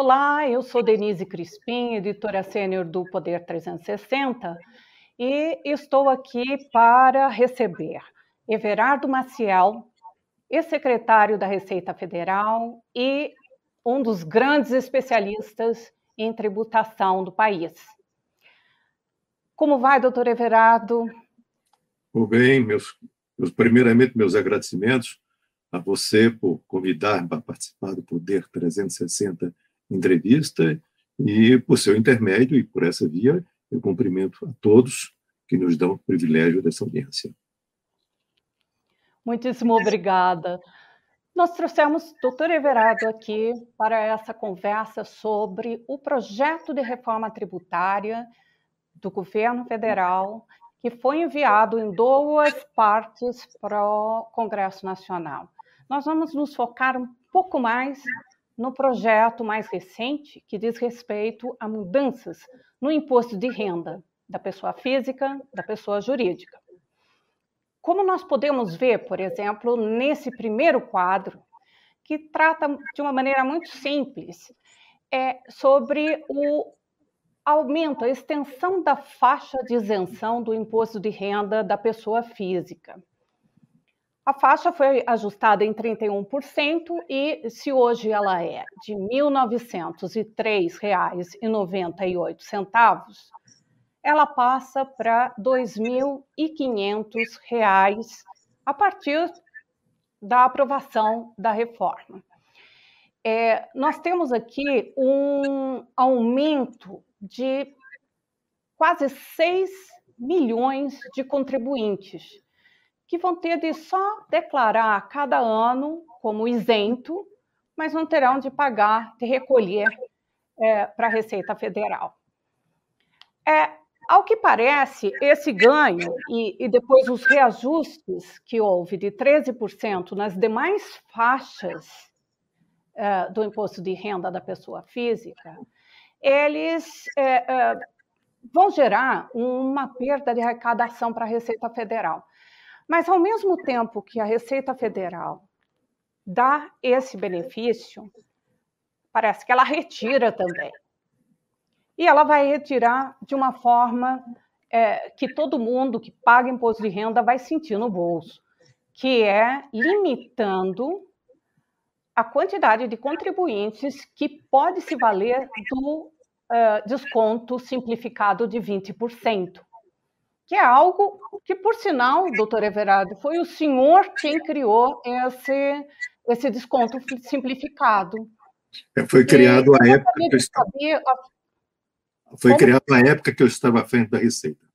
Olá, eu sou Denise Crispim, editora sênior do Poder 360, e estou aqui para receber Everardo Maciel, ex-secretário da Receita Federal e um dos grandes especialistas em tributação do país. Como vai, doutor Everardo? Muito bem, meus, meus, primeiramente meus agradecimentos a você por convidar para participar do Poder 360 entrevista e por seu intermédio e por essa via eu cumprimento a todos que nos dão o privilégio dessa audiência. Muitíssimo obrigada. Nós trouxemos o doutor Everardo aqui para essa conversa sobre o projeto de reforma tributária do governo federal que foi enviado em duas partes para o Congresso Nacional. Nós vamos nos focar um pouco mais no projeto mais recente, que diz respeito a mudanças no imposto de renda da pessoa física, da pessoa jurídica. Como nós podemos ver, por exemplo, nesse primeiro quadro, que trata de uma maneira muito simples é sobre o aumento, a extensão da faixa de isenção do imposto de renda da pessoa física. A faixa foi ajustada em 31% e se hoje ela é de R$ 1.903,98, ela passa para R$ 2.500 a partir da aprovação da reforma. É, nós temos aqui um aumento de quase 6 milhões de contribuintes que vão ter de só declarar cada ano como isento, mas não terão de pagar, de recolher é, para a Receita Federal. É, ao que parece, esse ganho e, e, depois os reajustes que houve de 13% nas demais faixas é, do imposto de renda da pessoa física, eles é, é, vão gerar uma perda de arrecadação para a Receita Federal. Mas, ao mesmo tempo que a Receita Federal dá esse benefício, parece que ela retira também. E ela vai retirar de uma forma é, que todo mundo que paga imposto de renda vai sentir no bolso, que é limitando a quantidade de contribuintes que pode se valer do uh, desconto simplificado de 20% que é algo que, por sinal, doutor Everardo, foi o senhor quem criou esse, esse desconto simplificado. É, foi criado a época que eu estava... Foi Como... criado na época que eu estava à frente da Receita.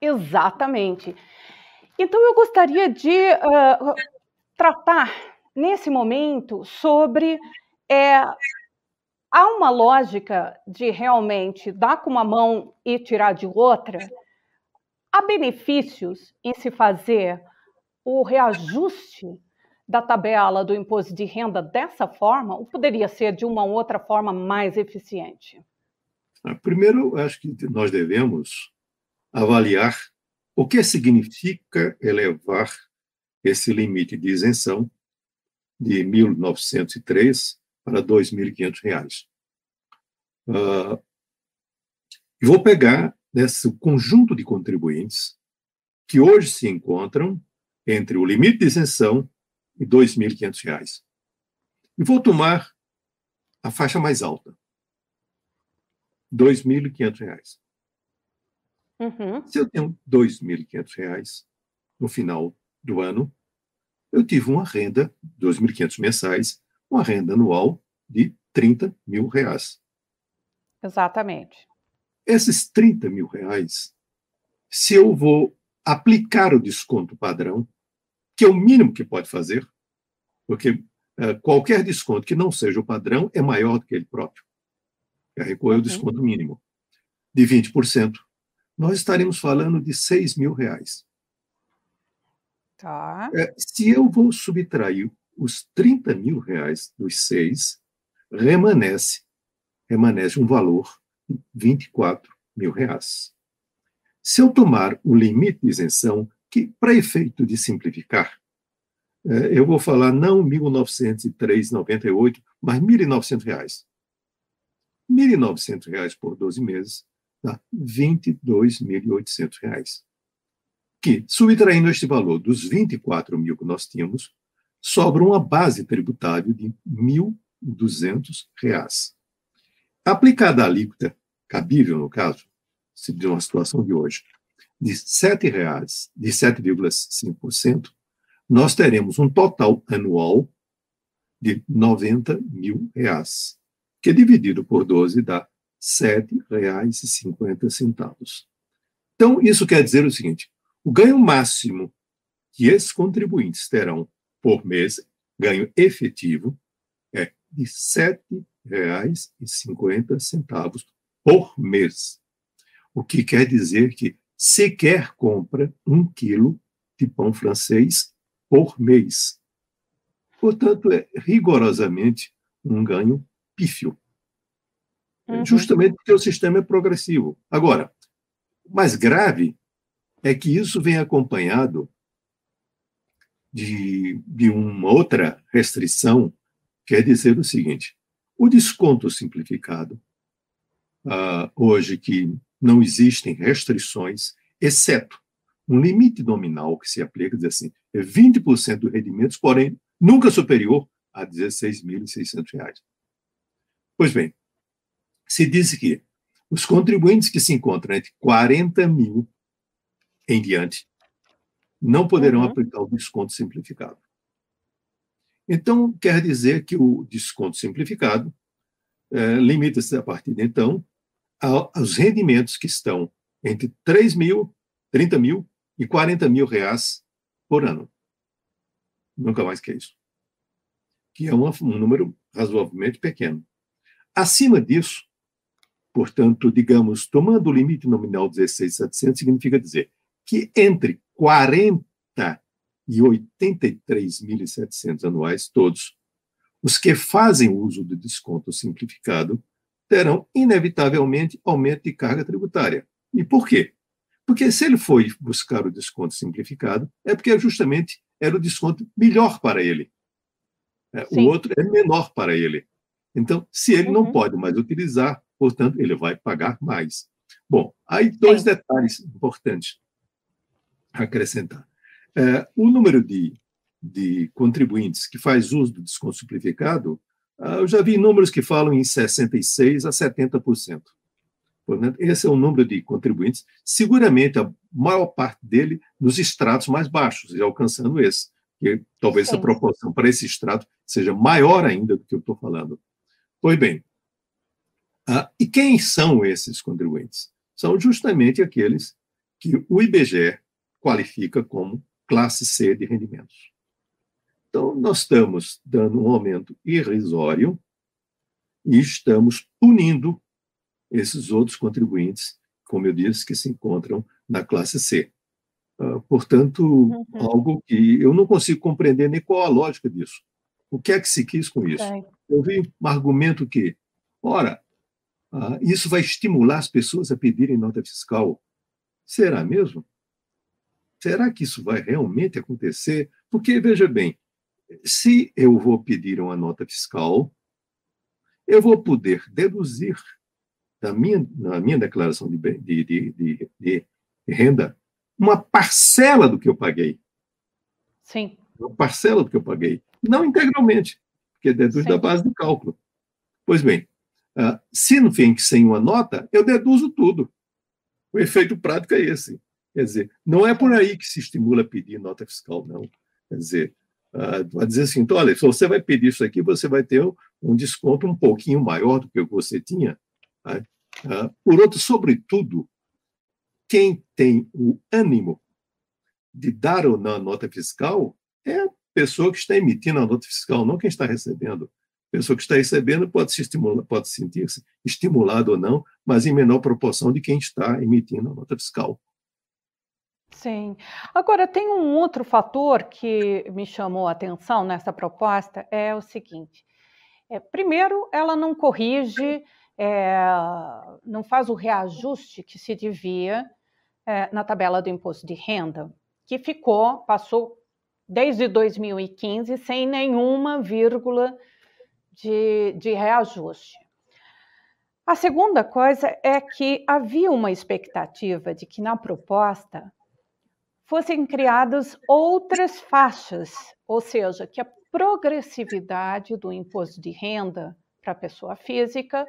Exatamente. Então, eu gostaria de uh, tratar, nesse momento, sobre. É, há uma lógica de realmente dar com uma mão e tirar de outra? Há benefícios em se fazer o reajuste da tabela do imposto de renda dessa forma, ou poderia ser de uma outra forma mais eficiente? Ah, primeiro, acho que nós devemos avaliar o que significa elevar esse limite de isenção de 1.903 para R$ 2.500. Uh, vou pegar desse conjunto de contribuintes que hoje se encontram entre o limite de isenção e R$ 2.500. E vou tomar a faixa mais alta, R$ 2.500. Uhum. Se eu tenho R$ 2.500 no final do ano, eu tive uma renda, R$ 2.500 mensais, uma renda anual de 30 mil reais. Exatamente. Esses 30 mil reais, se eu vou aplicar o desconto padrão, que é o mínimo que pode fazer, porque uh, qualquer desconto que não seja o padrão é maior do que ele próprio. É recolher o desconto mínimo de 20%. Nós estaremos falando de 6 mil reais. Tá. É, se eu vou subtrair os 30 mil reais dos 6, remanesce, remanesce um valor 24 mil reais. Se eu tomar o limite de isenção, que para efeito de simplificar, é, eu vou falar não 1.903,98, mas R$ 1.900. R$ 1.900 por 12 meses dá R$ 22.800. Que, subtraindo este valor dos 24 mil que nós tínhamos, sobra uma base tributável de R$ 1.200. Aplicada a alíquota cabível, no caso, de uma situação de hoje, de R$ 7,00, de 7,5%, nós teremos um total anual de 90 mil reais, que dividido por 12 dá R$ 7,50. Então, isso quer dizer o seguinte: o ganho máximo que esses contribuintes terão por mês, ganho efetivo, é de R$ 7,50 por mês. O que quer dizer que sequer compra um quilo de pão francês por mês. Portanto, é rigorosamente um ganho pífio. Uhum. Justamente porque o sistema é progressivo. Agora, o mais grave é que isso vem acompanhado de, de uma outra restrição, quer dizer o seguinte: o desconto simplificado, uh, hoje que não existem restrições, exceto um limite nominal que se aplica, diz assim, é 20% dos rendimentos, porém nunca superior a R$ 16.600. Pois bem, se diz que os contribuintes que se encontram entre 40 mil em diante não poderão uhum. aplicar o desconto simplificado. Então, quer dizer que o desconto simplificado é, limita-se, a partir de então, aos rendimentos que estão entre 3 mil, 30 mil e 40 mil reais por ano. Nunca mais que isso. Que é um, um número razoavelmente pequeno. Acima disso, portanto, digamos, tomando o limite nominal 16,700, significa dizer que entre 40 e 83.700 anuais, todos, os que fazem uso do desconto simplificado terão, inevitavelmente, aumento de carga tributária. E por quê? Porque se ele foi buscar o desconto simplificado, é porque justamente era o desconto melhor para ele. É, o outro é menor para ele. Então, se ele uhum. não pode mais utilizar, portanto, ele vai pagar mais. Bom, aí dois Sim. detalhes importantes a acrescentar. É, o número de, de contribuintes que faz uso do desconto simplificado, ah, eu já vi números que falam em 66% a 70%. Portanto, esse é o número de contribuintes, seguramente a maior parte dele nos estratos mais baixos, e alcançando esse, que talvez Sim. essa proporção para esse extrato seja maior ainda do que eu estou falando. Pois bem, ah, e quem são esses contribuintes? São justamente aqueles que o IBGE qualifica como classe C de rendimentos. Então, nós estamos dando um aumento irrisório e estamos punindo esses outros contribuintes, como eu disse, que se encontram na classe C. Uh, portanto, uhum. algo que eu não consigo compreender nem qual a lógica disso. O que é que se quis com isso? É. Eu vi um argumento que, ora, uh, isso vai estimular as pessoas a pedirem nota fiscal. Será mesmo? Será que isso vai realmente acontecer? Porque, veja bem, se eu vou pedir uma nota fiscal, eu vou poder deduzir da minha, na minha declaração de, de, de, de, renda uma parcela do que eu paguei. Sim. Uma parcela do que eu paguei. Não integralmente, porque deduz Sim. da base de cálculo. Pois bem, uh, se no fim sem uma nota, eu deduzo tudo. O efeito prático é esse. Quer dizer, não é por aí que se estimula pedir nota fiscal, não. Quer dizer, vai dizer assim, então, olha, se você vai pedir isso aqui, você vai ter um desconto um pouquinho maior do que o que você tinha. Tá? Uh, por outro, sobretudo, quem tem o ânimo de dar ou não a nota fiscal é a pessoa que está emitindo a nota fiscal, não quem está recebendo. A pessoa que está recebendo pode se estimular, pode sentir-se estimulado ou não, mas em menor proporção de quem está emitindo a nota fiscal. Sim. Agora, tem um outro fator que me chamou a atenção nessa proposta, é o seguinte. É, primeiro, ela não corrige, é, não faz o reajuste que se devia é, na tabela do imposto de renda, que ficou, passou desde 2015 sem nenhuma vírgula de, de reajuste. A segunda coisa é que havia uma expectativa de que na proposta fossem criadas outras faixas, ou seja, que a progressividade do imposto de renda para a pessoa física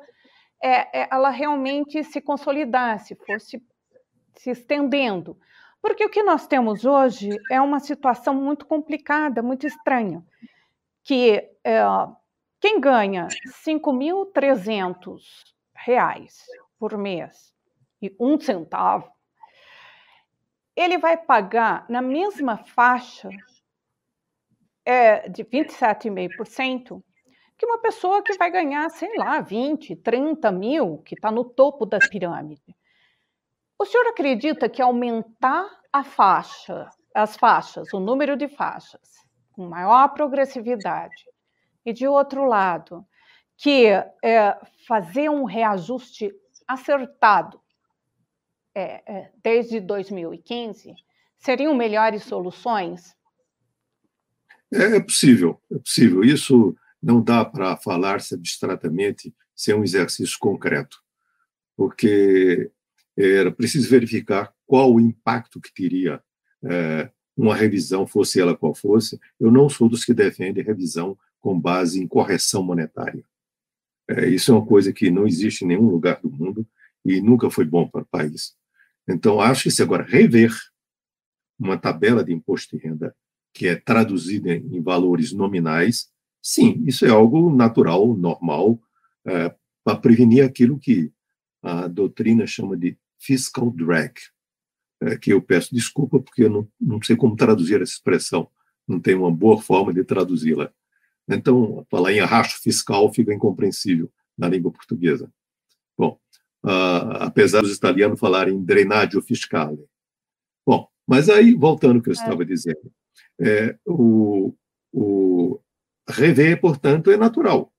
é, é, ela realmente se consolidasse, fosse se estendendo. Porque o que nós temos hoje é uma situação muito complicada, muito estranha, que é, quem ganha 5.300 reais por mês e um centavo, ele vai pagar na mesma faixa é, de 27,5% que uma pessoa que vai ganhar, sei lá, 20, 30 mil, que está no topo da pirâmide. O senhor acredita que aumentar a faixa, as faixas, o número de faixas, com maior progressividade, e de outro lado, que é, fazer um reajuste acertado é, é, desde 2015 seriam melhores soluções? É, é possível, é possível. Isso não dá para falar-se abstratamente sem um exercício concreto, porque era preciso verificar qual o impacto que teria é, uma revisão, fosse ela qual fosse. Eu não sou dos que defendem revisão com base em correção monetária. É, isso é uma coisa que não existe em nenhum lugar do mundo e nunca foi bom para o país. Então, acho que se agora rever uma tabela de imposto de renda que é traduzida em valores nominais, sim, isso é algo natural, normal, é, para prevenir aquilo que a doutrina chama de fiscal drag, é, que eu peço desculpa porque eu não, não sei como traduzir essa expressão, não tenho uma boa forma de traduzi-la. Então, falar em arrasto fiscal fica incompreensível na língua portuguesa. Uh, apesar dos italianos falarem drenaggio fiscale. Bom, mas aí, voltando ao que eu é. estava dizendo, é, o, o rever, portanto, é natural.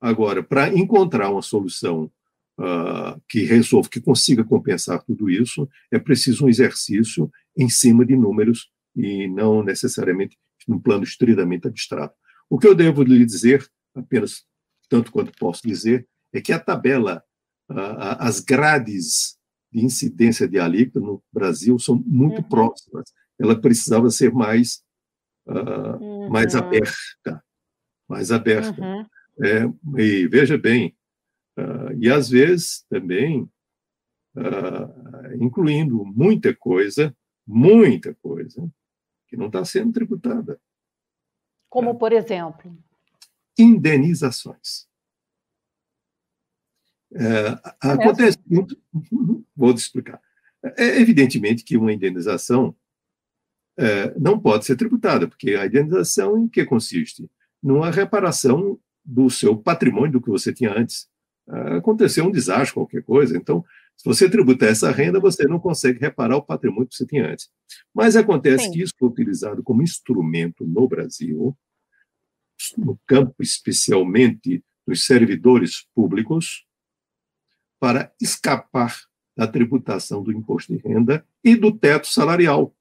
Agora, para encontrar uma solução uh, que resolva, que consiga compensar tudo isso, é preciso um exercício em cima de números e não necessariamente num plano estritamente abstrato. O que eu devo lhe dizer, apenas tanto quanto posso dizer, é que a tabela, as grades de incidência de alíquota no Brasil são muito uhum. próximas. Ela precisava ser mais, uh, uhum. mais aberta, mais aberta. Uhum. É, e veja bem, Uh, e às vezes também uh, incluindo muita coisa, muita coisa, que não está sendo tributada. Como, por exemplo? Indenizações. É, acontece muito. Vou te explicar. É evidentemente que uma indenização é, não pode ser tributada, porque a indenização em que consiste? Numa reparação do seu patrimônio, do que você tinha antes aconteceu um desastre, qualquer coisa. Então, se você tributar essa renda, você não consegue reparar o patrimônio que você tinha antes. Mas acontece Sim. que isso foi utilizado como instrumento no Brasil, no campo especialmente dos servidores públicos, para escapar da tributação do imposto de renda e do teto salarial.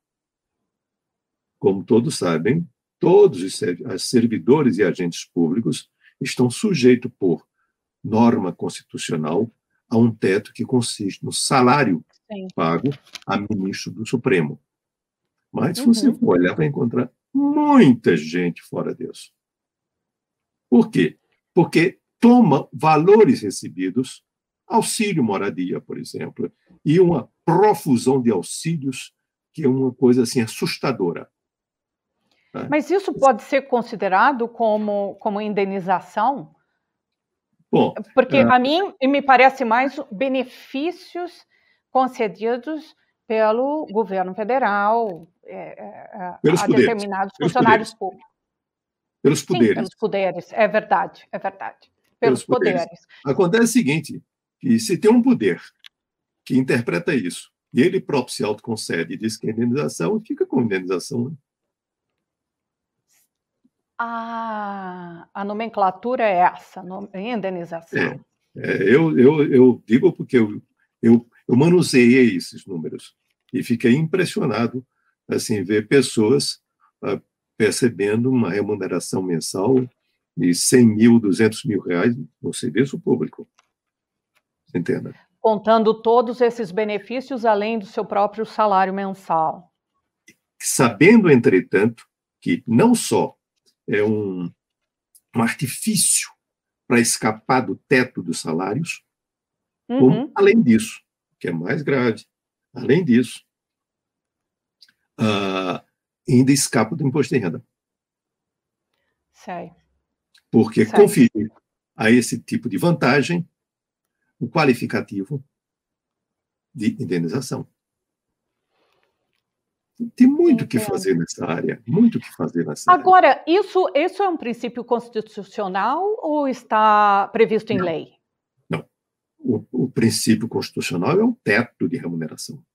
Como todos sabem, todos os servidores e agentes públicos estão sujeitos por norma constitucional a um teto que consiste no salário Sim. pago a ministro do Supremo. Mas se você uhum. for olhar, vai encontrar muita gente fora disso. Por quê? Porque toma valores recebidos, auxílio moradia, por exemplo, e uma profusão de auxílios que é uma coisa assim assustadora. Né? Mas isso pode ser considerado como, como indenização? Bom, Porque é... a mim me parece mais benefícios concedidos pelo governo federal é, é, a poderes, determinados funcionários públicos. Pelos poderes. Sim, pelos poderes, é verdade, é verdade. Pelos, pelos poderes. poderes. Acontece o seguinte, que se tem um poder que interpreta isso, e ele próprio se autoconcede e diz que é indenização, fica com indenização. Né? Ah, a nomenclatura é essa, indenização. É, é, eu, eu, eu digo porque eu, eu, eu manuseei esses números e fiquei impressionado assim ver pessoas ah, percebendo uma remuneração mensal de 100 mil, 200 mil reais no serviço público. Entenda? Contando todos esses benefícios além do seu próprio salário mensal. Sabendo, entretanto, que não só é um, um artifício para escapar do teto dos salários, uhum. como, além disso, que é mais grave, além disso, uh, ainda escapa do imposto de renda. Sei. Porque Sei. a esse tipo de vantagem o qualificativo de indenização. Tem muito o que fazer nessa área, muito o que fazer nessa Agora, área. isso, isso é um princípio constitucional ou está previsto em Não. lei? Não. O, o, princípio constitucional é o teto de remuneração.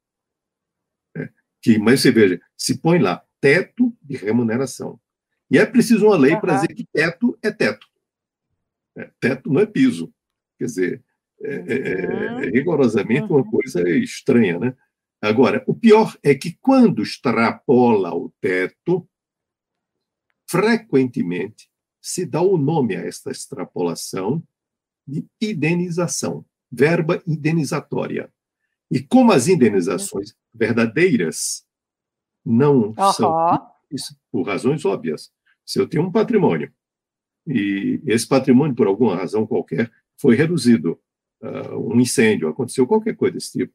É. Que, mas você veja, se põe lá teto de remuneração. E é preciso uma lei uhum. para dizer que teto é teto. É, teto não é piso. Quer dizer, é, é, é, é rigorosamente uma coisa estranha, né? Agora, o pior é que quando extrapola o teto, frequentemente se dá o nome a esta extrapolação de indenização, verba indenizatória. E como as indenizações verdadeiras não uhum. são, por razões óbvias, se eu tenho um patrimônio e esse patrimônio, por alguma razão qualquer, foi reduzido, uh, um incêndio, aconteceu qualquer coisa desse tipo,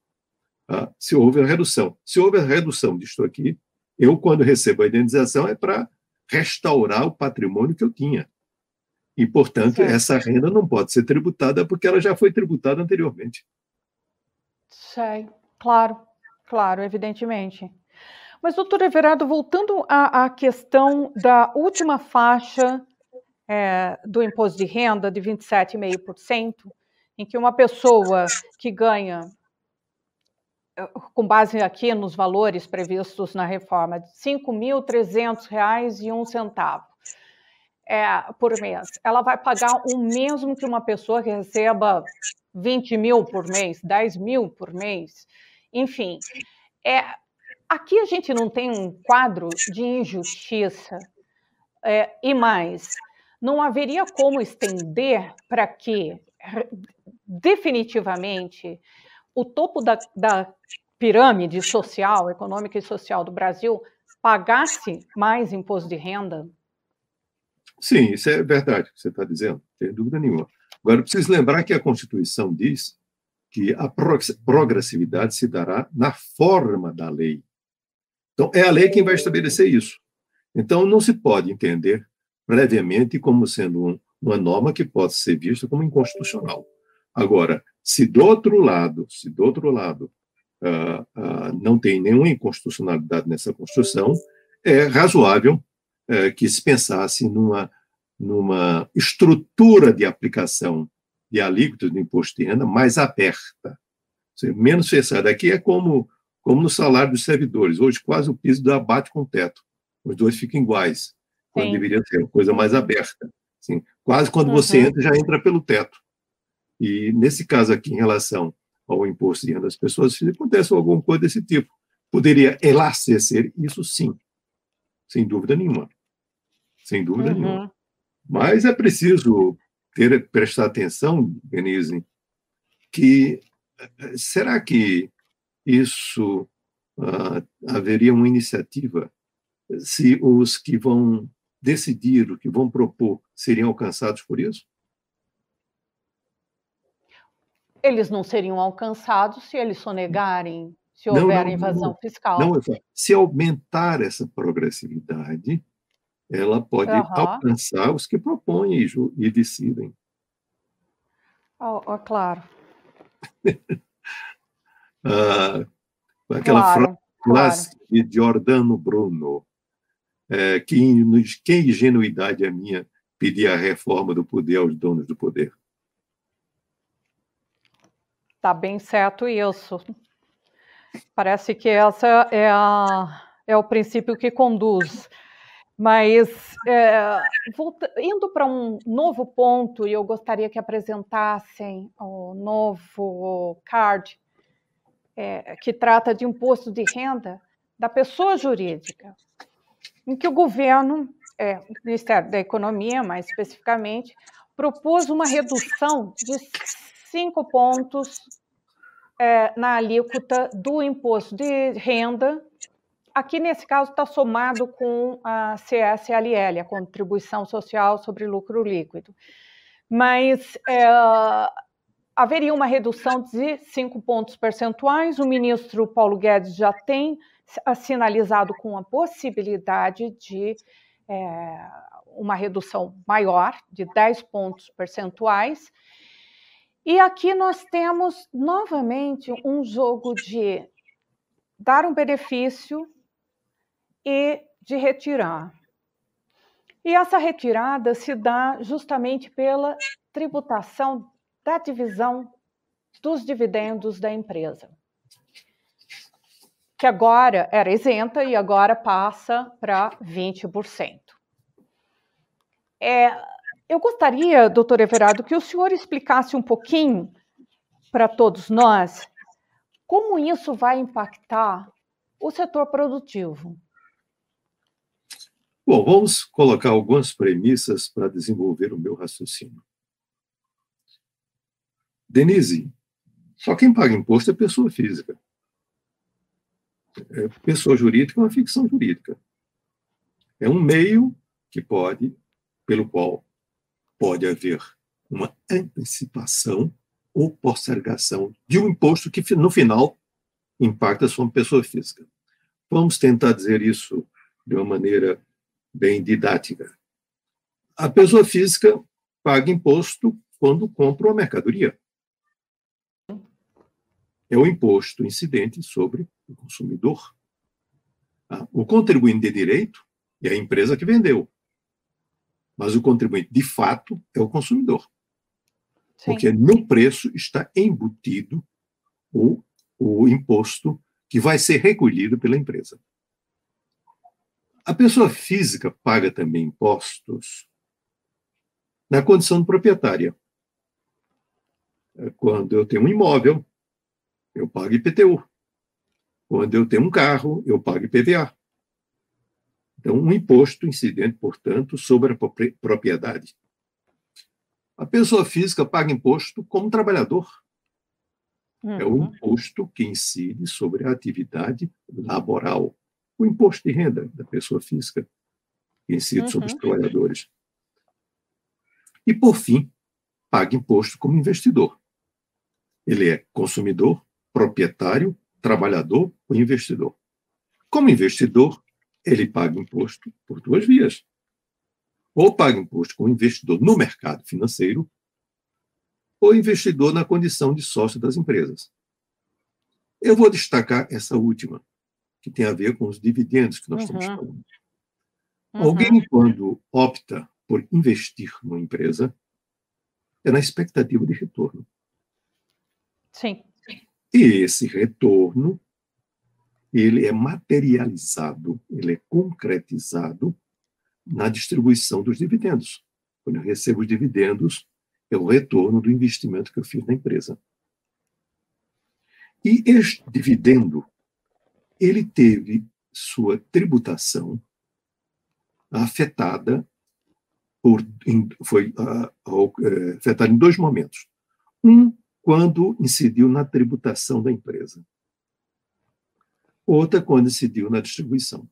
uh, se houve a redução. Se houve a redução disto aqui, eu, quando recebo a indenização, é para restaurar o patrimônio que eu tinha. E, portanto, certo. essa renda não pode ser tributada porque ela já foi tributada anteriormente. Sei, claro, claro, evidentemente. Mas, doutor Everardo, voltando à, à questão da última faixa é, do imposto de renda de 27,5%, em que uma pessoa que ganha, eh, com base aqui nos valores previstos na reforma, R$ 5.300,01 é, por mês, ela vai pagar o mesmo que uma pessoa que receba 20 mil por mês, 10 mil por mês, enfim. É, Aqui a gente não tem um quadro de injustiça é, e mais, não haveria como estender para que definitivamente o topo da, da pirâmide social, econômica e social do Brasil pagasse mais imposto de renda? Sim, isso é verdade você está dizendo, tem dúvida nenhuma. Agora, preciso lembrar que a Constituição diz que a progressividade se dará na forma da lei. Então, é a lei quem vai estabelecer isso. Então, não se pode entender previamente como sendo um, uma norma que pode ser vista como inconstitucional. Agora, se do outro lado, se do outro lado uh, uh, não tem nenhuma inconstitucionalidade nessa Constituição, é razoável uh, que se pensasse numa, numa estrutura de aplicação de alíquotas do imposto de renda mais aberta, menos fechada. Aqui é como como no salário dos servidores. Hoje, quase o piso dá bate com o teto. Os dois ficam iguais, quando Sim. deveria ser uma coisa mais aberta. Assim, quase quando uhum. você entra, já entra pelo teto. E, nesse caso aqui, em relação ao imposto de renda das pessoas, se acontece alguma coisa desse tipo, poderia elastecer isso sim, sem dúvida nenhuma. Sem dúvida uhum. nenhuma. Mas é preciso ter, prestar atenção, Denise, que eh, será que isso uh, haveria uma iniciativa se os que vão decidir, o que vão propor, seriam alcançados por isso? Eles não seriam alcançados se eles sonegarem, se houver não, não, invasão não, fiscal. Não, se aumentar essa progressividade, ela pode uhum. alcançar os que propõem e, e decidem. Oh, oh, claro. Ah, aquela claro, frase claro. de Giordano Bruno, é, que, que ingenuidade é minha pedir a reforma do poder aos donos do poder. Está bem certo isso. Parece que essa é, a, é o princípio que conduz. Mas, é, volta, indo para um novo ponto, e eu gostaria que apresentassem o novo card é, que trata de imposto de renda da pessoa jurídica, em que o governo, é, o Ministério da Economia, mais especificamente, propôs uma redução de cinco pontos é, na alíquota do imposto de renda. Aqui, nesse caso, está somado com a CSLL, a Contribuição Social sobre Lucro Líquido. Mas é, haveria uma redução de cinco pontos percentuais. O ministro Paulo Guedes já tem sinalizado com a possibilidade de é, uma redução maior, de 10 pontos percentuais. E aqui nós temos novamente um jogo de dar um benefício e de retirar. E essa retirada se dá justamente pela tributação da divisão dos dividendos da empresa, que agora era isenta e agora passa para 20%. É, eu gostaria, doutor Everardo, que o senhor explicasse um pouquinho para todos nós como isso vai impactar o setor produtivo. Bom, vamos colocar algumas premissas para desenvolver o meu raciocínio. Denise, só quem paga imposto é pessoa física. É pessoa jurídica é uma ficção jurídica. É um meio que pode, pelo qual pode haver uma antecipação ou postergação de um imposto que, no final, impacta sua pessoa física. Vamos tentar dizer isso de uma maneira bem didática. A pessoa física paga imposto quando compra uma mercadoria é o imposto incidente sobre o consumidor. Tá? O contribuinte de direito é a empresa que vendeu, mas o contribuinte de fato é o consumidor. Sim. Porque no preço está embutido o, o imposto que vai ser recolhido pela empresa. A pessoa física paga também impostos na condição de proprietária. É quando eu tenho um imóvel, eu pago IPTU. Quando eu tenho um carro, eu pago IPVA. Então, um imposto incidente, portanto, sobre a propriedade. A pessoa física paga imposto como trabalhador. Uhum. É o imposto que incide sobre a atividade laboral. O imposto de renda da pessoa física, que incide uhum. sobre os uhum. trabalhadores. E, por fim, paga imposto como investidor. Ele é consumidor, proprietário, trabalhador ou investidor. Como investidor, ele paga imposto por duas vias. Ou paga imposto como investidor no mercado financeiro, ou investidor na condição de sócio das empresas. Eu vou destacar essa última, que tem a ver com os dividendos que nós uhum. estamos falando. Uhum. Alguém, quando opta por investir numa empresa, é na expectativa de retorno. Sim. E esse retorno, ele é materializado, ele é concretizado na distribuição dos dividendos. Quando eu recebo os dividendos, é o retorno do investimento que eu fiz na empresa. E este dividendo, ele teve sua tributação afetada por, foi uh, afetada em dois momentos. Um quando incidiu na tributação da empresa. Outra quando incidiu na distribuição.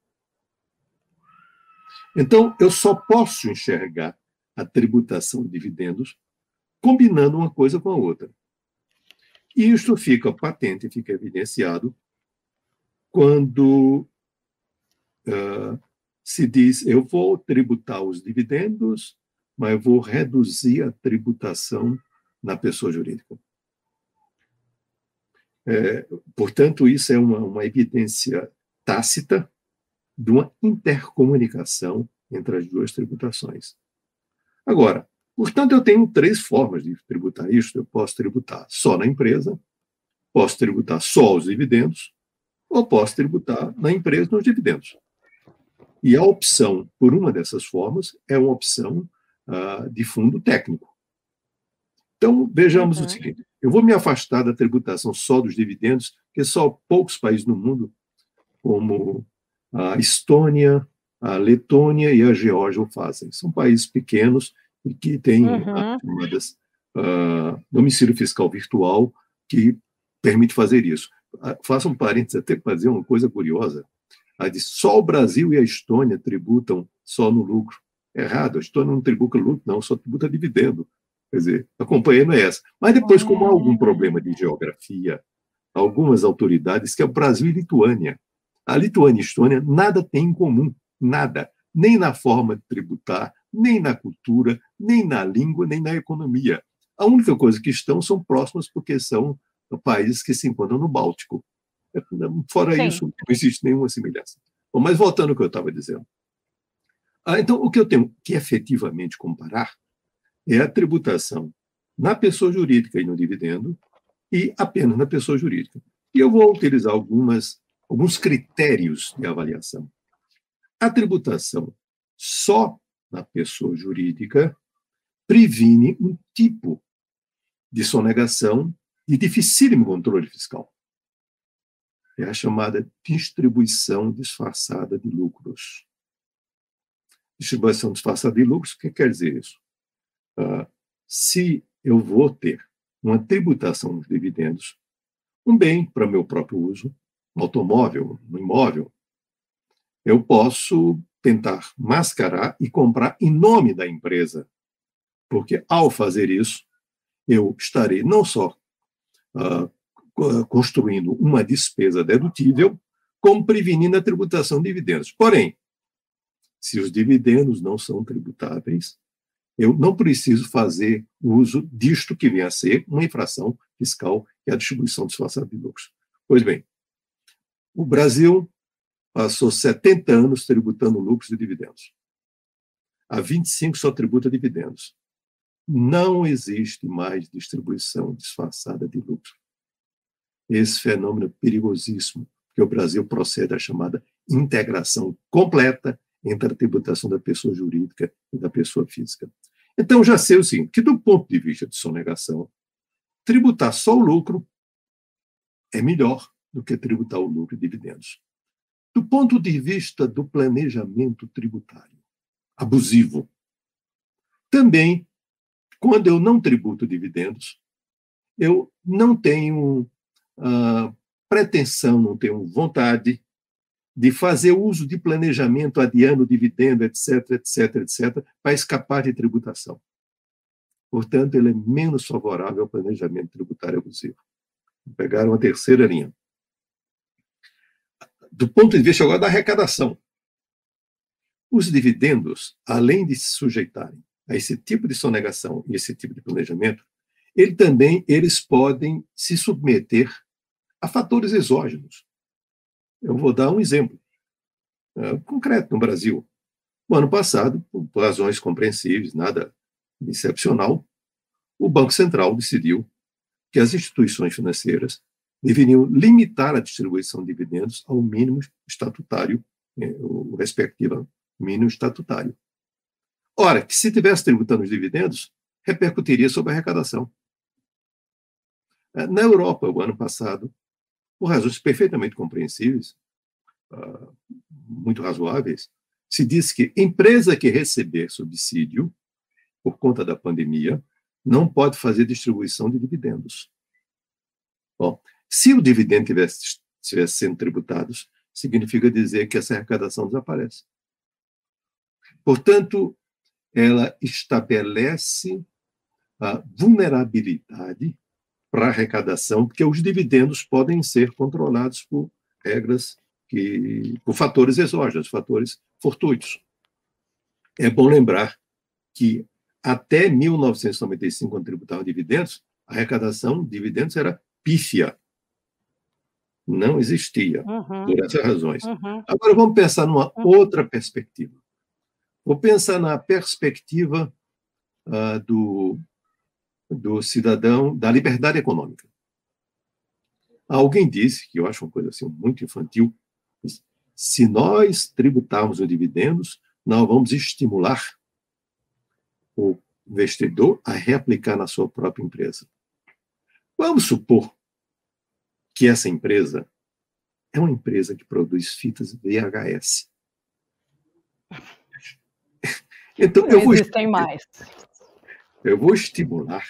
Então, eu só posso enxergar a tributação de dividendos combinando uma coisa com a outra. E isto fica patente, fica evidenciado quando uh, se diz: eu vou tributar os dividendos, mas vou reduzir a tributação na pessoa jurídica. É, portanto, isso é uma, uma evidência tácita de uma intercomunicação entre as duas tributações. Agora, portanto, eu tenho três formas de tributar isto. Eu posso tributar só na empresa, posso tributar só os dividendos, ou posso tributar na empresa nos dividendos. E a opção por uma dessas formas é uma opção uh, de fundo técnico. Então, vejamos uhum. o seguinte: eu vou me afastar da tributação só dos dividendos, porque só poucos países no mundo, como a Estônia, a Letônia e a Geórgia o fazem. São países pequenos e que têm uhum. uh, domicílio fiscal virtual que permite fazer isso. Uh, faça um parênteses até para dizer uma coisa curiosa. A de só o Brasil e a Estônia tributam só no lucro. Errado, a Estônia não tributa lucro, não, só tributa dividendo. Quer dizer, a companhia não é essa. Mas depois, como há algum problema de geografia, algumas autoridades, que é o Brasil e Lituânia. A Lituânia e a Estônia nada têm em comum, nada. Nem na forma de tributar, nem na cultura, nem na língua, nem na economia. A única coisa que estão são próximas porque são países que se encontram no Báltico. Fora Sim. isso, não existe nenhuma semelhança. Bom, mas voltando ao que eu estava dizendo. Ah, então, o que eu tenho que efetivamente comparar é a tributação na pessoa jurídica e no dividendo, e apenas na pessoa jurídica. E eu vou utilizar algumas, alguns critérios de avaliação. A tributação só na pessoa jurídica previne um tipo de sonegação e dificílimo controle fiscal. É a chamada distribuição disfarçada de lucros. Distribuição disfarçada de lucros, o que quer dizer isso? Uh, se eu vou ter uma tributação dos dividendos, um bem para meu próprio uso, um automóvel, um imóvel, eu posso tentar mascarar e comprar em nome da empresa, porque ao fazer isso, eu estarei não só uh, construindo uma despesa dedutível, como prevenindo a tributação de dividendos. Porém, se os dividendos não são tributáveis, eu não preciso fazer uso disto que vem a ser uma infração fiscal, que é a distribuição disfarçada de lucros. Pois bem, o Brasil passou 70 anos tributando lucros e dividendos. Há 25 só tributa dividendos. Não existe mais distribuição disfarçada de lucro. Esse fenômeno é perigosíssimo, porque o Brasil procede à chamada integração completa entre a tributação da pessoa jurídica e da pessoa física. Então, já sei o seguinte, que do ponto de vista de sonegação, tributar só o lucro é melhor do que tributar o lucro e dividendos. Do ponto de vista do planejamento tributário abusivo, também, quando eu não tributo dividendos, eu não tenho uh, pretensão, não tenho vontade de fazer uso de planejamento adiando dividendo, etc., etc., etc., para escapar de tributação. Portanto, ele é menos favorável ao planejamento tributário abusivo. Pegaram a terceira linha. Do ponto de vista agora da arrecadação, os dividendos, além de se sujeitarem a esse tipo de sonegação e esse tipo de planejamento, ele também eles podem se submeter a fatores exógenos, eu vou dar um exemplo é, concreto no Brasil. No ano passado, por razões compreensíveis, nada excepcional, o Banco Central decidiu que as instituições financeiras deveriam limitar a distribuição de dividendos ao mínimo estatutário, né, o respectivo mínimo estatutário. Ora, que se tivesse tributando os dividendos, repercutiria sobre a arrecadação. É, na Europa, o ano passado, por razões perfeitamente compreensíveis, uh, muito razoáveis, se diz que empresa que receber subsídio por conta da pandemia não pode fazer distribuição de dividendos. Bom, se o dividendo tivesse, estivesse sendo tributado, significa dizer que essa arrecadação desaparece. Portanto, ela estabelece a vulnerabilidade para arrecadação, porque os dividendos podem ser controlados por regras que, por fatores exógenos, fatores fortuitos. É bom lembrar que até 1995, quando tributavam dividendos, a arrecadação de dividendos era pífia. Não existia, uhum. por essas razões. Uhum. Agora vamos pensar numa uhum. outra perspectiva. Vou pensar na perspectiva uh, do do cidadão, da liberdade econômica. Alguém disse, que eu acho uma coisa assim muito infantil, se nós tributarmos os dividendos, nós vamos estimular o investidor a reaplicar na sua própria empresa. Vamos supor que essa empresa é uma empresa que produz fitas VHS. Então, eu vou... existem mais. Eu vou estimular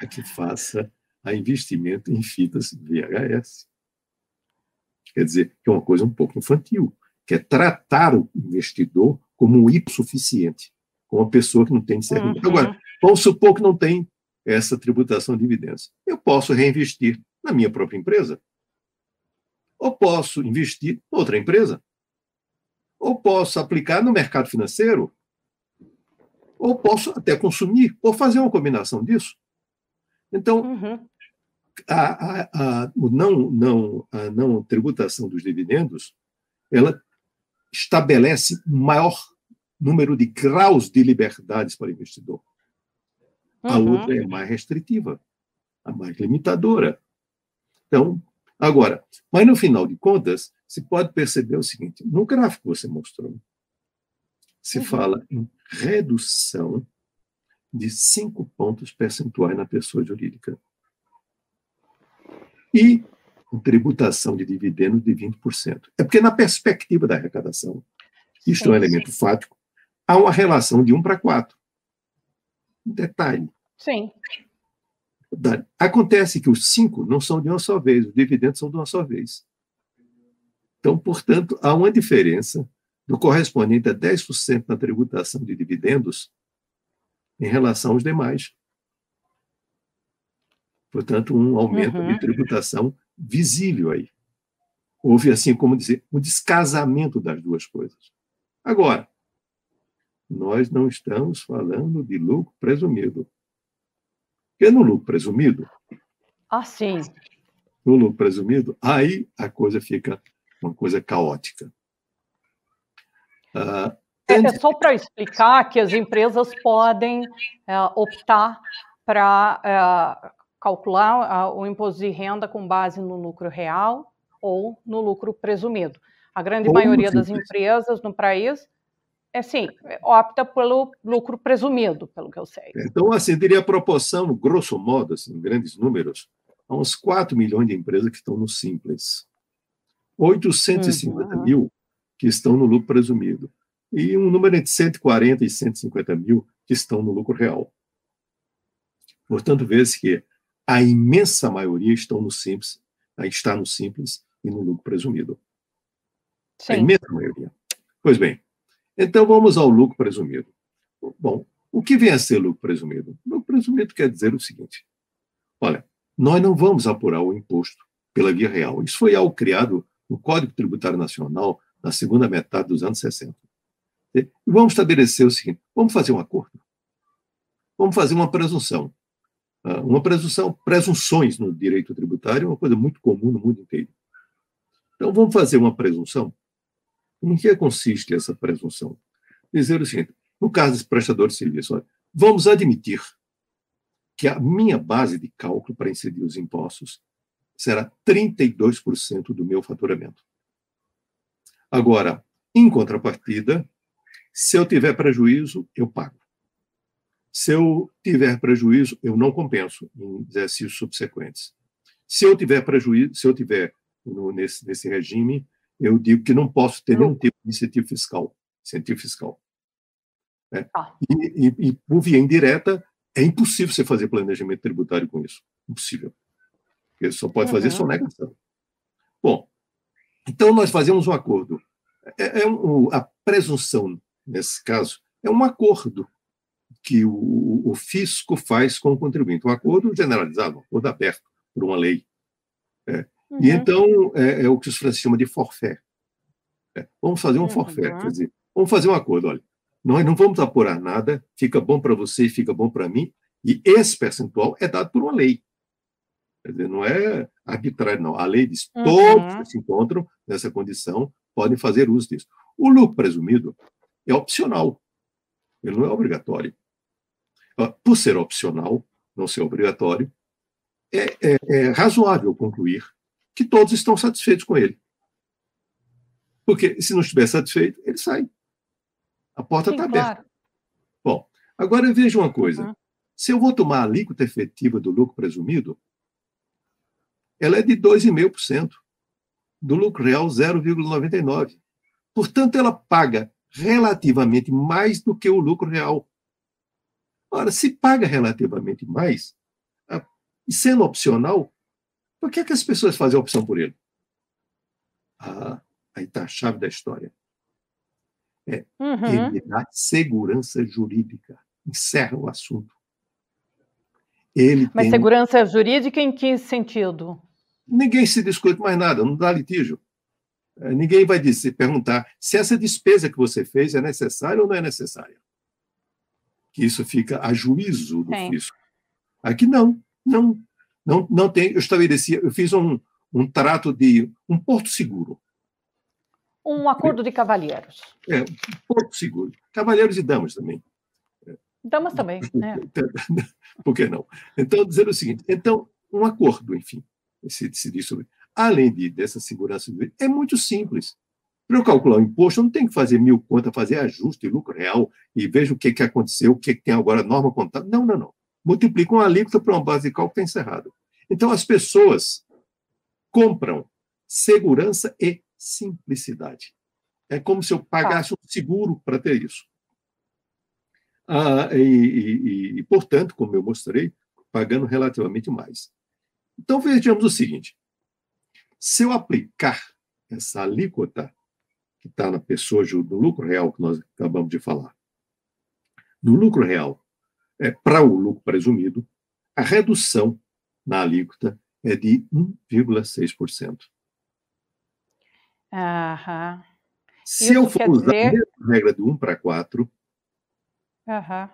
a que faça a investimento em fitas VHS. Quer dizer, que é uma coisa um pouco infantil, que é tratar o investidor como um hipossuficiente, como uma pessoa que não tem discernimento. Uhum. Agora, vamos supor que não tem essa tributação de dividendos. Eu posso reinvestir na minha própria empresa. Ou posso investir em outra empresa. Ou posso aplicar no mercado financeiro. Ou posso até consumir, ou fazer uma combinação disso. Então, uhum. a, a, a, não, não, a não tributação dos dividendos, ela estabelece maior número de graus de liberdades para o investidor. A uhum. outra é mais restritiva, a mais limitadora. Então, agora, mas no final de contas, se pode perceber o seguinte: no gráfico que você mostrou, se uhum. fala em redução de cinco pontos percentuais na pessoa jurídica. E tributação de dividendos de 20%. É porque, na perspectiva da arrecadação, isto é um elemento fático, há uma relação de 1 para 4. Um detalhe. Sim. Acontece que os cinco não são de uma só vez, os dividendos são de uma só vez. Então, portanto, há uma diferença do correspondente a 10% na tributação de dividendos em relação aos demais. Portanto, um aumento uhum. de tributação visível aí. Houve, assim como dizer, um descasamento das duas coisas. Agora, nós não estamos falando de lucro presumido. Porque no lucro presumido. Ah, sim. No lucro presumido, aí a coisa fica uma coisa caótica. Ah, é, só para explicar que as empresas podem é, optar para é, calcular o imposto de renda com base no lucro real ou no lucro presumido. A grande ou maioria das empresas no país é sim, opta pelo lucro presumido, pelo que eu sei. Então, assim, teria a proporção, grosso modo, assim, em grandes números, a uns 4 milhões de empresas que estão no Simples, 850 uhum. mil que estão no lucro presumido, e um número entre 140 e 150 mil que estão no lucro real. Portanto, vê-se que a imensa maioria estão no Simples, está no Simples e no lucro presumido. Sim. A imensa maioria. Pois bem, então, vamos ao lucro presumido. Bom, o que vem a ser lucro presumido? Lucro presumido quer dizer o seguinte: olha, nós não vamos apurar o imposto pela via real. Isso foi algo criado no Código Tributário Nacional na segunda metade dos anos 60. E vamos estabelecer o seguinte: vamos fazer um acordo. Vamos fazer uma presunção. Ah, uma presunção, presunções no direito tributário é uma coisa muito comum no mundo inteiro. Então, vamos fazer uma presunção em que consiste essa presunção? Dizer o seguinte: no caso desse prestador de serviço, olha, vamos admitir que a minha base de cálculo para incidir os impostos será 32% do meu faturamento. Agora, em contrapartida, se eu tiver prejuízo, eu pago. Se eu tiver prejuízo, eu não compenso em exercícios subsequentes. Se eu tiver prejuízo, se eu tiver no, nesse, nesse regime, eu digo que não posso ter nenhum tipo de incentivo fiscal. Incentivo fiscal. Né? Ah. E, e, e, por via indireta, é impossível você fazer planejamento tributário com isso. Impossível. Porque só pode fazer uhum. sonegação. Bom, então nós fazemos um acordo. É, é um, a presunção, nesse caso, é um acordo que o, o, fisco faz com o contribuinte. Um acordo generalizado, um acordo aberto por uma lei. É. Uhum. E então é, é, o que os franceses chamam de forfait. É, vamos fazer um uhum. forfait, quer dizer, vamos fazer um acordo. Olha, nós não vamos apurar nada, fica bom para você, fica bom para mim, e esse percentual é dado por uma lei. Quer dizer, não é arbitrário, não. A lei diz uhum. todos que se encontram nessa condição podem fazer uso disso. O lucro presumido é opcional, ele não é obrigatório. Por ser opcional, não ser obrigatório, é, é, é razoável concluir que todos estão satisfeitos com ele. Porque se não estiver satisfeito, ele sai. A porta está aberta. Bom, agora veja uma coisa. Uhum. Se eu vou tomar a alíquota efetiva do lucro presumido, ela é de 2,5%. Do lucro real, 0,99%. Portanto, ela paga relativamente mais do que o lucro real. Ora, se paga relativamente mais, e sendo opcional, por que, é que as pessoas fazem a opção por ele? Ah, aí está a chave da história. É, uhum. Ele dá segurança jurídica. Encerra o assunto. Ele Mas tem... segurança jurídica em que sentido? Ninguém se discute mais nada, não dá litígio. É, ninguém vai dizer, perguntar se essa despesa que você fez é necessária ou não é necessária. Que isso fica a juízo do Sim. fisco. Aqui não, não, não, não tem. Eu estabeleci, eu fiz um, um trato de um porto seguro. Um acordo de cavalheiros. É, um porto seguro. Cavalheiros e damas também. Damas também, né? Por que não? Então, dizendo o seguinte, então, um acordo, enfim, se decidir sobre. Além de, dessa segurança, é muito simples. Para eu calcular o imposto, eu não tenho que fazer mil contas, fazer ajuste, lucro real, e veja o que, que aconteceu, o que, que tem agora, norma contábil. Não, não, não. Multiplica uma alíquota para uma base de cálculo que está encerrado. Então, as pessoas compram segurança e simplicidade. É como se eu pagasse um seguro para ter isso. Ah, e, e, e, portanto, como eu mostrei, pagando relativamente mais. Então, vejamos o seguinte: se eu aplicar essa alíquota que está na pessoa do lucro real que nós acabamos de falar, no lucro real, é, para o lucro presumido, a redução na alíquota é de 1,6%. Aham. Se Isso eu for usar dizer... a regra do 1 para 4, Uhum.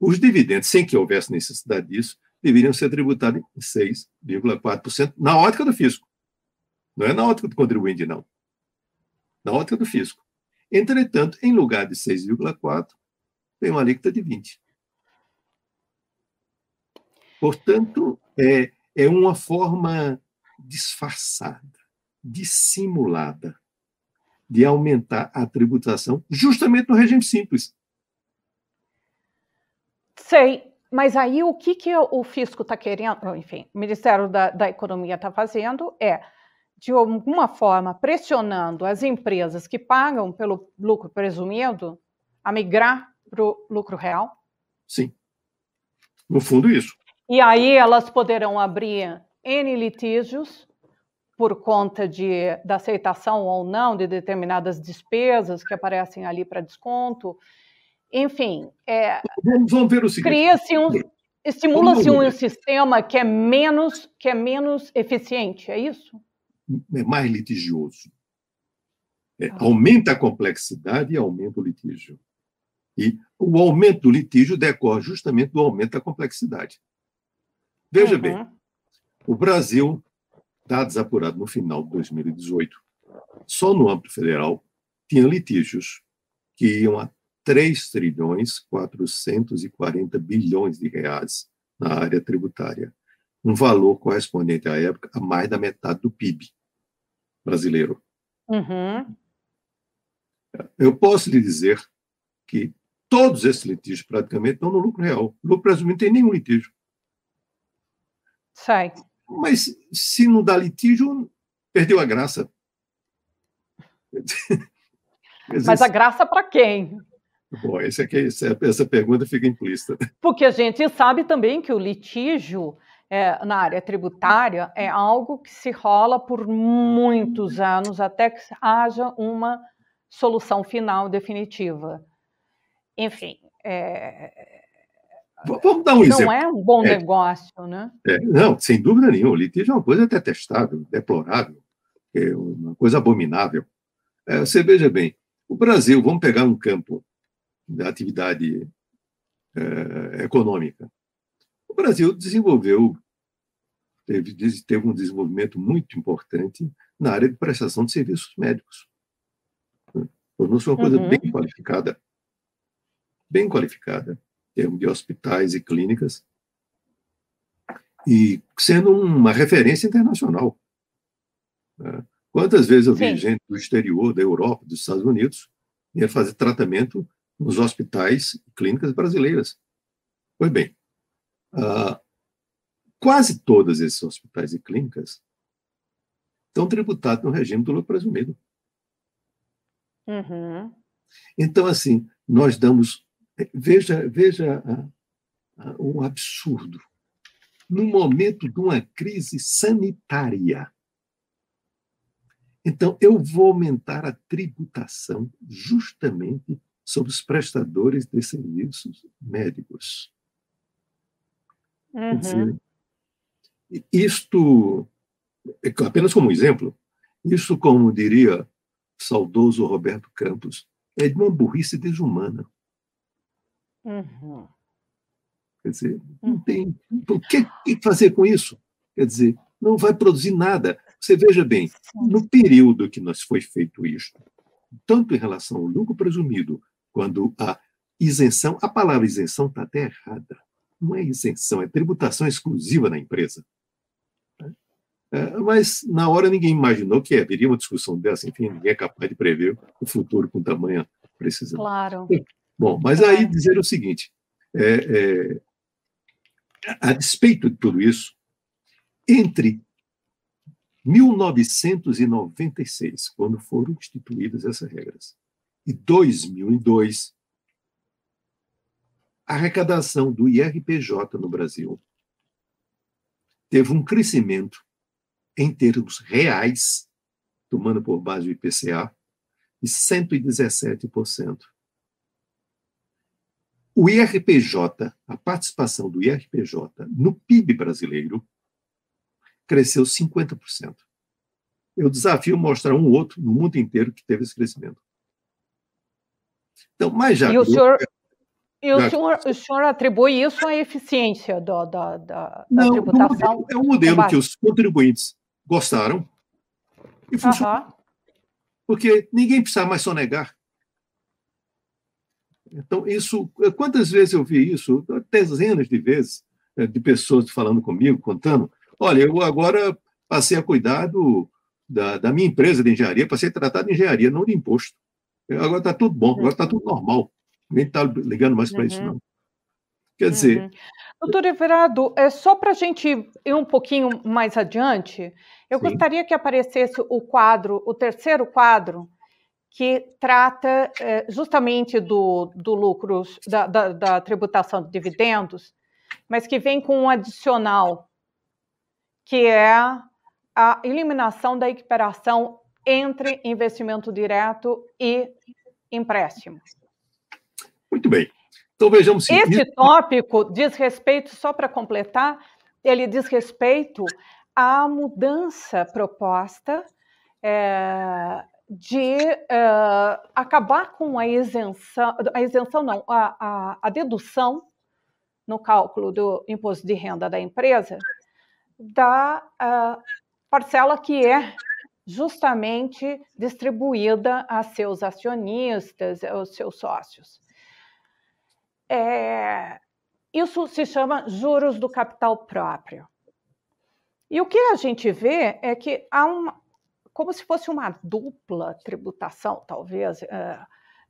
Os dividendos, sem que houvesse necessidade disso, deveriam ser tributados em 6,4% na ótica do fisco. Não é na ótica do contribuinte, não. Na ótica do fisco. Entretanto, em lugar de 6,4%, tem uma alíquota de 20%. Portanto, é, é uma forma disfarçada, dissimulada, de aumentar a tributação justamente no regime simples. Sei, mas aí o que, que o fisco está querendo, enfim, o Ministério da, da Economia está fazendo é, de alguma forma, pressionando as empresas que pagam pelo lucro presumido a migrar para o lucro real? Sim. No fundo, isso. E aí elas poderão abrir N litígios por conta de, da aceitação ou não de determinadas despesas que aparecem ali para desconto. Enfim, é, vamos, ver o seguinte. Cria-se um, estimula-se um sistema que é menos que é menos eficiente, é isso? É mais litigioso. É, ah. Aumenta a complexidade e aumenta o litígio. E o aumento do litígio decorre justamente do aumento da complexidade. Veja uhum. bem, o Brasil, dados apurados no final de 2018, só no âmbito federal, tinha litígios que iam a 3 trilhões 440 bilhões de reais na área tributária, um valor correspondente à época a mais da metade do PIB brasileiro. Uhum. Eu posso lhe dizer que todos esses litígios praticamente estão no lucro real. O lucro presumido não tem nenhum litígio. Sai. Mas se não dá litígio, perdeu a graça. Mas a graça para quem? Bom, esse aqui, essa pergunta fica implícita. Porque a gente sabe também que o litígio é, na área tributária é algo que se rola por muitos anos até que haja uma solução final definitiva. Enfim, é... Vamos dar um não exemplo. Não é um bom é, negócio, né? É, não, sem dúvida nenhuma. O litígio é uma coisa detestável, deplorável, é uma coisa abominável. É, você veja bem, o Brasil, vamos pegar um campo da atividade é, econômica. O Brasil desenvolveu, teve, teve um desenvolvimento muito importante na área de prestação de serviços médicos. Tornou-se uma coisa uhum. bem qualificada, bem qualificada, em termos de hospitais e clínicas, e sendo uma referência internacional. Né? Quantas vezes eu vi Sim. gente do exterior, da Europa, dos Estados Unidos, ia fazer tratamento nos hospitais e clínicas brasileiras. Pois bem, uh, quase todos esses hospitais e clínicas estão tributados no regime do lucro presumido. Uhum. Então, assim, nós damos. Veja, veja um absurdo. No momento de uma crise sanitária. Então, eu vou aumentar a tributação justamente sobre os prestadores de serviços médicos. Uhum. Dizer, isto, apenas como exemplo, isso, como diria o saudoso Roberto Campos, é de uma burrice desumana. Uhum. Quer dizer, não uhum. tem. O que fazer com isso? Quer dizer, não vai produzir nada. Você veja bem, no período que nós foi feito isto, tanto em relação ao lucro presumido, quando a isenção, a palavra isenção está até errada. Não é isenção, é tributação exclusiva na empresa. É, mas na hora ninguém imaginou que haveria uma discussão dessa, enfim, ninguém é capaz de prever o futuro com tamanha precisão. Claro. Bom, mas aí dizer o seguinte: é, é, a despeito de tudo isso, entre 1996, quando foram instituídas essas regras, e 2002, a arrecadação do IRPJ no Brasil teve um crescimento em termos reais, tomando por base o IPCA, de 117%. O IRPJ, a participação do IRPJ no PIB brasileiro, cresceu 50%. Eu desafio mostrar um outro no mundo inteiro que teve esse crescimento. Então, mas já. E o senhor, e o, senhor, o senhor atribui isso à eficiência do, da, da, Não, tributação? é um modelo que os contribuintes gostaram e funcionou. Uhum. Porque ninguém precisa mais sonegar. Então, isso, quantas vezes eu vi isso? Dezenas de vezes, eh, de pessoas falando comigo, contando. Olha, eu agora passei a cuidar do, da, da, minha empresa de engenharia, passei a tratar de engenharia, não de imposto. Agora está tudo bom, agora está tudo normal. Ninguém está ligando mais para uhum. isso, não. Quer dizer. Uhum. Doutor Everardo, é só para a gente ir um pouquinho mais adiante, eu Sim. gostaria que aparecesse o quadro, o terceiro quadro, que trata é, justamente do, do lucro, da, da, da, tributação de dividendos, mas que vem com um adicional, que é a eliminação da equiparação entre investimento direto e empréstimo. Muito bem. Então vejamos. Se... Esse tópico diz respeito, só para completar, ele diz respeito à mudança proposta é, de é, acabar com a isenção, a isenção não, a, a, a dedução no cálculo do imposto de renda da empresa da uh, parcela que é justamente distribuída a seus acionistas, aos seus sócios. É, isso se chama juros do capital próprio. E o que a gente vê é que há uma, como se fosse uma dupla tributação, talvez. É,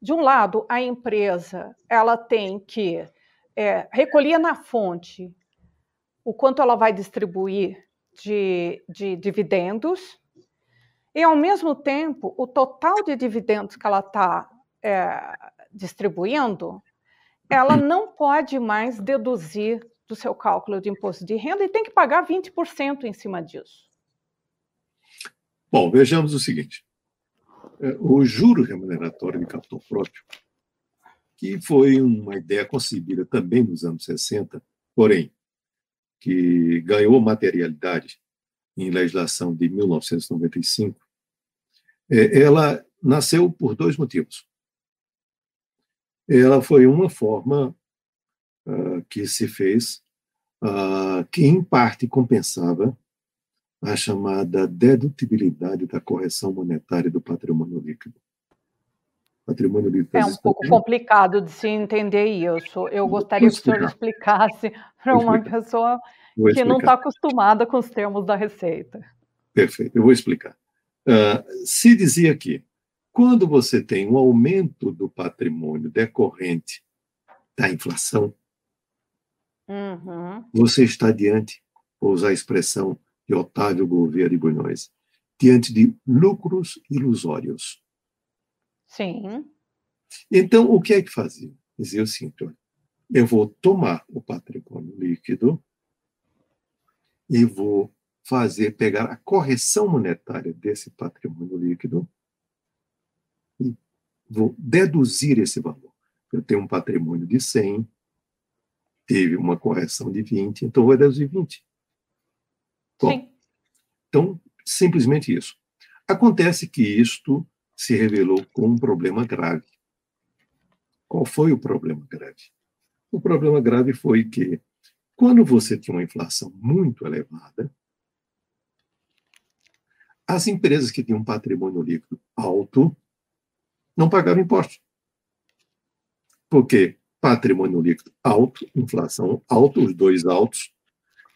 de um lado, a empresa ela tem que é, recolher na fonte o quanto ela vai distribuir de, de dividendos, e, ao mesmo tempo, o total de dividendos que ela está é, distribuindo ela não pode mais deduzir do seu cálculo de imposto de renda e tem que pagar 20% em cima disso. Bom, vejamos o seguinte: é, o juro remuneratório de capital próprio, que foi uma ideia concebida também nos anos 60, porém, que ganhou materialidade em legislação de 1995, é, ela nasceu por dois motivos ela foi uma forma uh, que se fez, uh, que em parte compensava a chamada dedutibilidade da correção monetária do patrimônio líquido. Patrimônio líquido. É um pouco complicado de se entender isso. Eu gostaria que o senhor explicasse para uma pessoa que não está acostumada com os termos da Receita. Perfeito, eu vou explicar. Uh, se dizia que quando você tem um aumento do patrimônio decorrente da inflação, uhum. você está diante, vou usar a expressão de Otávio Gouveia de Bulhões, diante de lucros ilusórios. Sim. Então, o que é que fazia? Dizia o seguinte: eu vou tomar o patrimônio líquido e vou fazer, pegar a correção monetária desse patrimônio líquido e vou deduzir esse valor. Eu tenho um patrimônio de 100, teve uma correção de 20, então vou deduzir 20. Bom, Sim. Então, simplesmente isso. Acontece que isto se revelou como um problema grave. Qual foi o problema grave? O problema grave foi que, quando você tinha uma inflação muito elevada, as empresas que tinham um patrimônio líquido alto não pagavam imposto. Porque patrimônio líquido alto, inflação alta, os dois altos,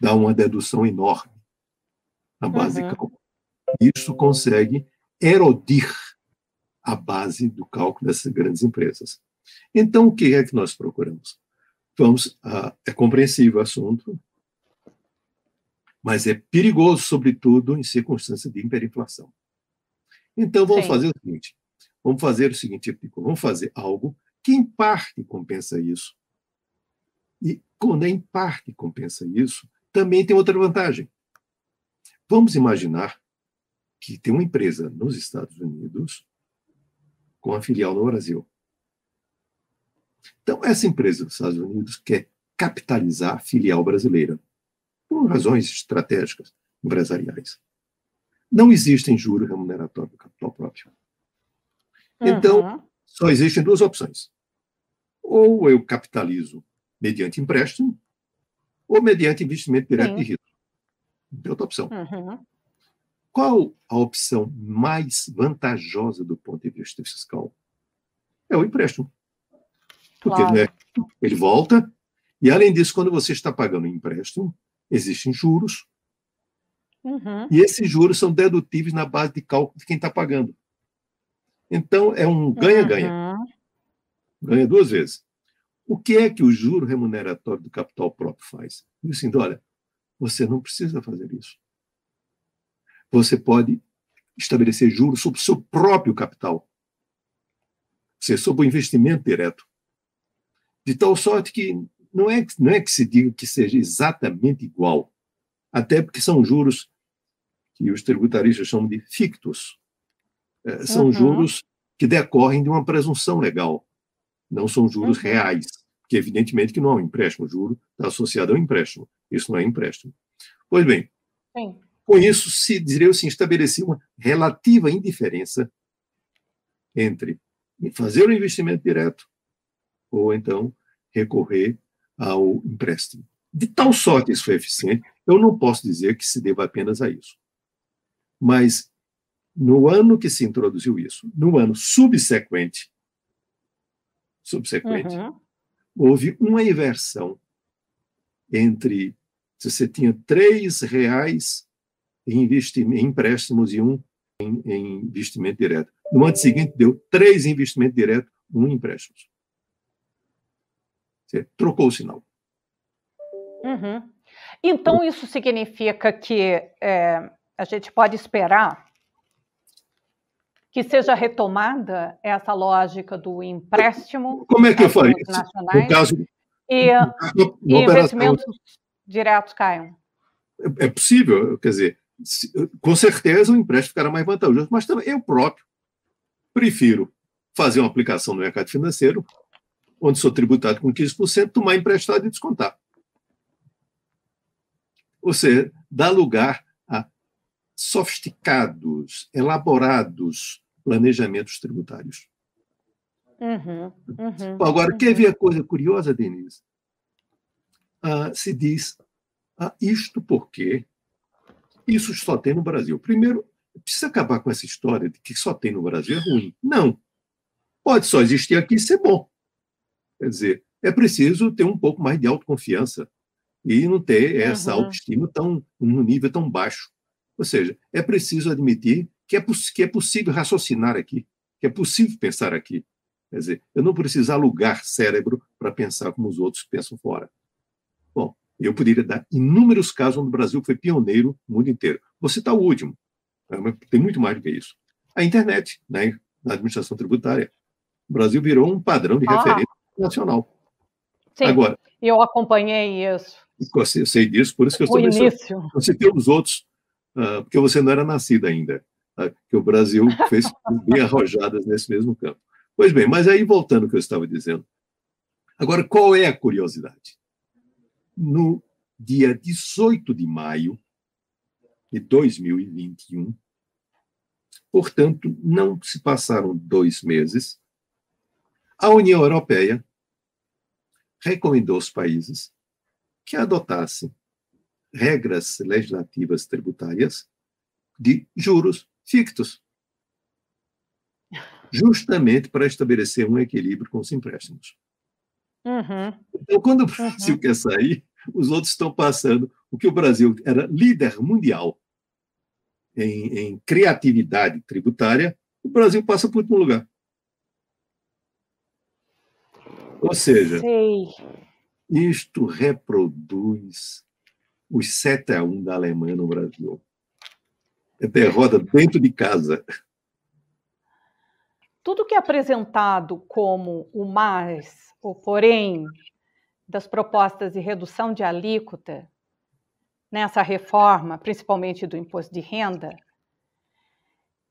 dá uma dedução enorme na base uhum. de cálculo. Isso consegue erodir a base do cálculo dessas grandes empresas. Então, o que é que nós procuramos? Vamos, ah, é compreensível o assunto, mas é perigoso, sobretudo, em circunstâncias de hiperinflação. Então, vamos Sim. fazer o seguinte: vamos fazer o seguinte vamos fazer algo que, em parte, compensa isso. E, quando é em parte compensa isso, também tem outra vantagem. Vamos imaginar que tem uma empresa nos Estados Unidos com a filial no Brasil. Então, essa empresa dos Estados Unidos quer capitalizar a filial brasileira por razões estratégicas empresariais. Não existem juros remuneratórios do capital próprio. Então, uhum. só existem duas opções. Ou eu capitalizo mediante empréstimo, ou mediante investimento direto Sim. de risco. Não tem outra opção. Uhum. Qual a opção mais vantajosa do ponto de vista fiscal? É o empréstimo. Porque claro. né, ele volta, e além disso, quando você está pagando um empréstimo, existem juros. Uhum. E esses juros são dedutíveis na base de cálculo de quem está pagando. Então, é um ganha-ganha. Uhum. Ganha duas vezes. O que é que o juro remuneratório do capital próprio faz? Diz assim, olha, você não precisa fazer isso. Você pode estabelecer juros sobre o seu próprio capital. Você sobre o investimento direto. De tal sorte que não é, não é que se diga que seja exatamente igual, até porque são juros que os tributaristas chamam de fictos. É, são uhum. juros que decorrem de uma presunção legal, não são juros uhum. reais, que evidentemente que não é um empréstimo, o juro está associado ao empréstimo, isso não é empréstimo. Pois bem, Sim. com isso se, diria assim, estabelecia uma relativa indiferença entre fazer o investimento direto ou então recorrer ao empréstimo. De tal sorte isso foi eficiente, eu não posso dizer que se deva apenas a isso. Mas, no ano que se introduziu isso, no ano subsequente, subsequente, uhum. houve uma inversão entre se você tinha três reais em, em empréstimos e um em, em, investimento direto. No ano seguinte, deu três investimentos diretos, um em empréstimos. Você trocou o sinal. Uhum. Então, isso significa que é, a gente pode esperar que seja retomada essa lógica do empréstimo. Como é que eu faria? No caso, e, e investimentos diretos caiam. É, é possível, quer dizer, com certeza o empréstimo ficará mais vantajoso, mas também eu próprio prefiro fazer uma aplicação no mercado financeiro onde sou tributado com 15%, tomar emprestado e descontar. Ou seja, dá lugar a sofisticados, elaborados planejamentos tributários. Uhum, uhum, Agora, uhum. quer ver a coisa curiosa, Denise? Ah, se diz ah, isto porque isso só tem no Brasil. Primeiro, precisa acabar com essa história de que só tem no Brasil é ruim. Não. Pode só existir aqui e ser bom. Quer dizer, é preciso ter um pouco mais de autoconfiança e não ter essa uhum. autoestima tão num nível tão baixo. Ou seja, é preciso admitir que é, que é possível raciocinar aqui, que é possível pensar aqui. Quer dizer, eu não preciso alugar cérebro para pensar como os outros pensam fora. Bom, eu poderia dar inúmeros casos onde o Brasil foi pioneiro no mundo inteiro. Vou citar o último, né, mas tem muito mais do que isso. A internet, né, na administração tributária. O Brasil virou um padrão de ah. referência nacional. Sim, Agora, eu acompanhei isso. Eu sei disso, por isso que eu estou o início. Você tem os outros, uh, porque você não era nascida ainda, uh, que o Brasil fez bem arrojadas nesse mesmo campo. Pois bem, mas aí voltando ao que eu estava dizendo. Agora, qual é a curiosidade? No dia 18 de maio de 2021, portanto, não se passaram dois meses, a União Europeia recomendou aos países que adotassem regras legislativas tributárias de juros fictos, justamente para estabelecer um equilíbrio com os empréstimos. Uhum. Então, quando o Brasil uhum. quer sair, os outros estão passando. O que o Brasil era líder mundial em, em criatividade tributária, o Brasil passa por último lugar. Ou seja, Sei. isto reproduz os 7 a 1 da Alemanha no Brasil. É derrota dentro de casa. Tudo que é apresentado como o mais, o porém, das propostas de redução de alíquota nessa reforma, principalmente do imposto de renda,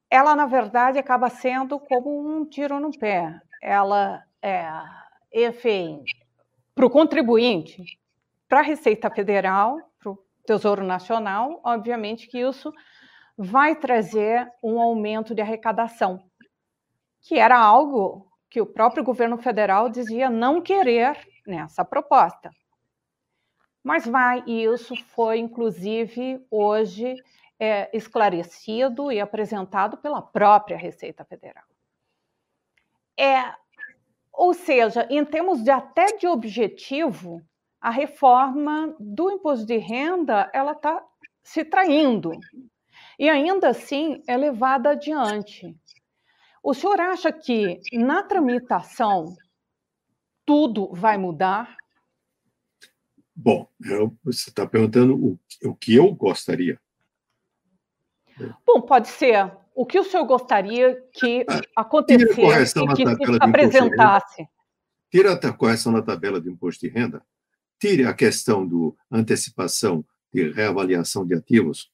ela, na verdade, acaba sendo como um tiro no pé. Ela é enfim, para o contribuinte, para a Receita Federal, para o Tesouro Nacional, obviamente que isso vai trazer um aumento de arrecadação, que era algo que o próprio governo federal dizia não querer nessa proposta. Mas vai, e isso foi, inclusive, hoje é, esclarecido e apresentado pela própria Receita Federal. É, ou seja, em termos de até de objetivo, a reforma do imposto de renda ela está se traindo e ainda assim é levada adiante. O senhor acha que na tramitação tudo vai mudar? Bom, eu, você está perguntando o, o que eu gostaria. Bom, pode ser o que o senhor gostaria que acontecesse e que se apresentasse? Tira a correção na tabela de imposto de renda, tire a questão do antecipação de reavaliação de ativos,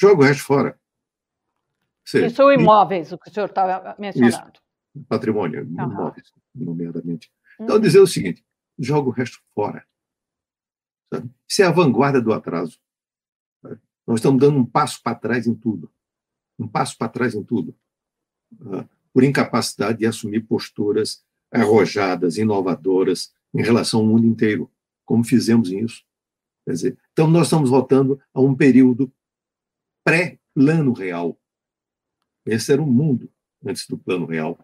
joga o resto fora. Seja, isso são imóveis, o que o senhor estava mencionando. Isso, patrimônio, uhum. imóveis, nomeadamente. Então, uhum. dizer o seguinte, joga o resto fora. Sabe? Isso é a vanguarda do atraso. Nós estamos dando um passo para trás em tudo um passo para trás em tudo, uh, por incapacidade de assumir posturas arrojadas, inovadoras em relação ao mundo inteiro, como fizemos isso. Quer dizer, então, nós estamos voltando a um período pré-plano real. Esse era o mundo antes do plano real.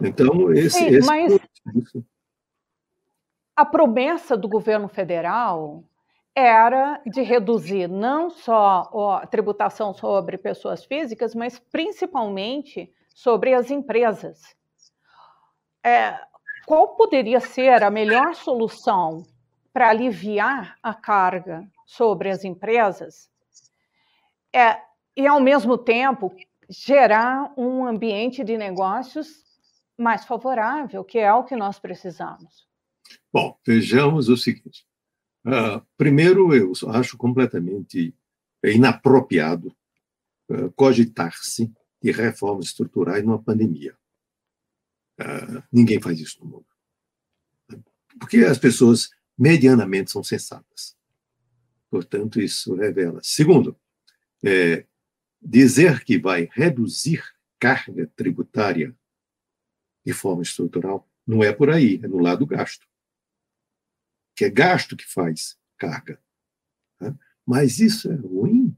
Então, esse. Sim, esse mas a promessa do governo federal era de reduzir não só a tributação sobre pessoas físicas, mas principalmente sobre as empresas. É, qual poderia ser a melhor solução para aliviar a carga sobre as empresas é, e, ao mesmo tempo, gerar um ambiente de negócios mais favorável, que é o que nós precisamos? Bom, vejamos o seguinte: Uh, primeiro, eu acho completamente inapropriado uh, cogitar-se de reformas estruturais numa pandemia. Uh, ninguém faz isso no mundo. Porque as pessoas medianamente são sensatas. Portanto, isso revela. Segundo, é, dizer que vai reduzir carga tributária de forma estrutural não é por aí, é no lado gasto que é gasto que faz carga. Né? Mas isso é ruim?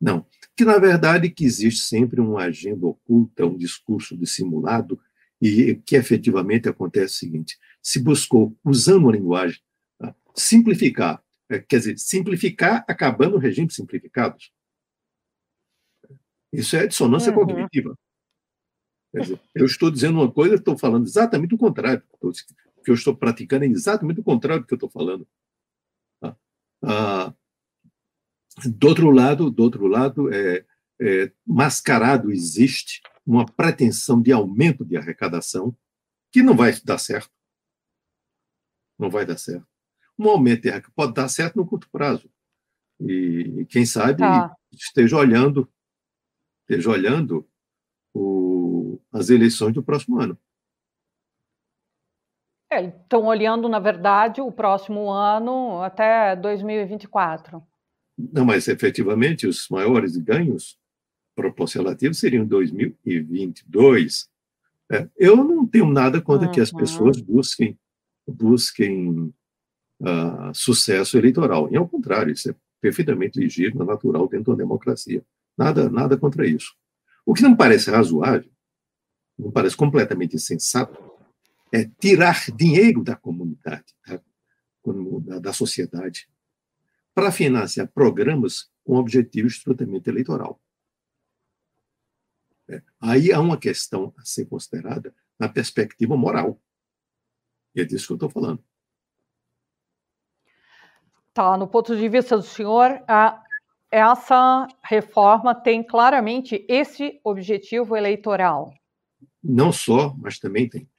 Não. Que, na verdade, que existe sempre uma agenda oculta, um discurso dissimulado, e que efetivamente acontece o seguinte: se buscou, usando a linguagem, tá? simplificar, é, quer dizer, simplificar acabando o regime simplificados. Isso é dissonância uhum. cognitiva. Dizer, eu estou dizendo uma coisa, estou falando exatamente o contrário que eu estou praticando é exatamente o contrário do que eu estou falando. Tá? Ah, do outro lado, do outro lado, é, é, mascarado existe uma pretensão de aumento de arrecadação que não vai dar certo. não vai dar certo. Um aumento de pode dar certo no curto prazo. E quem sabe tá. esteja olhando, esteja olhando o, as eleições do próximo ano. É, estão olhando, na verdade, o próximo ano até 2024. Não, mas efetivamente os maiores ganhos proporcionativos seriam 2022. É, eu não tenho nada contra uhum. que as uhum. pessoas busquem busquem uh, sucesso eleitoral. E ao contrário, isso é perfeitamente legítimo, natural dentro da democracia. Nada, nada contra isso. O que não parece razoável, não parece completamente insensato, é tirar dinheiro da comunidade, da, da sociedade, para financiar programas com objetivo estritamente eleitoral. É, aí há uma questão a ser considerada na perspectiva moral. E é disso que eu estou falando. Tá, no ponto de vista do senhor, a, essa reforma tem claramente esse objetivo eleitoral. Não só, mas também tem.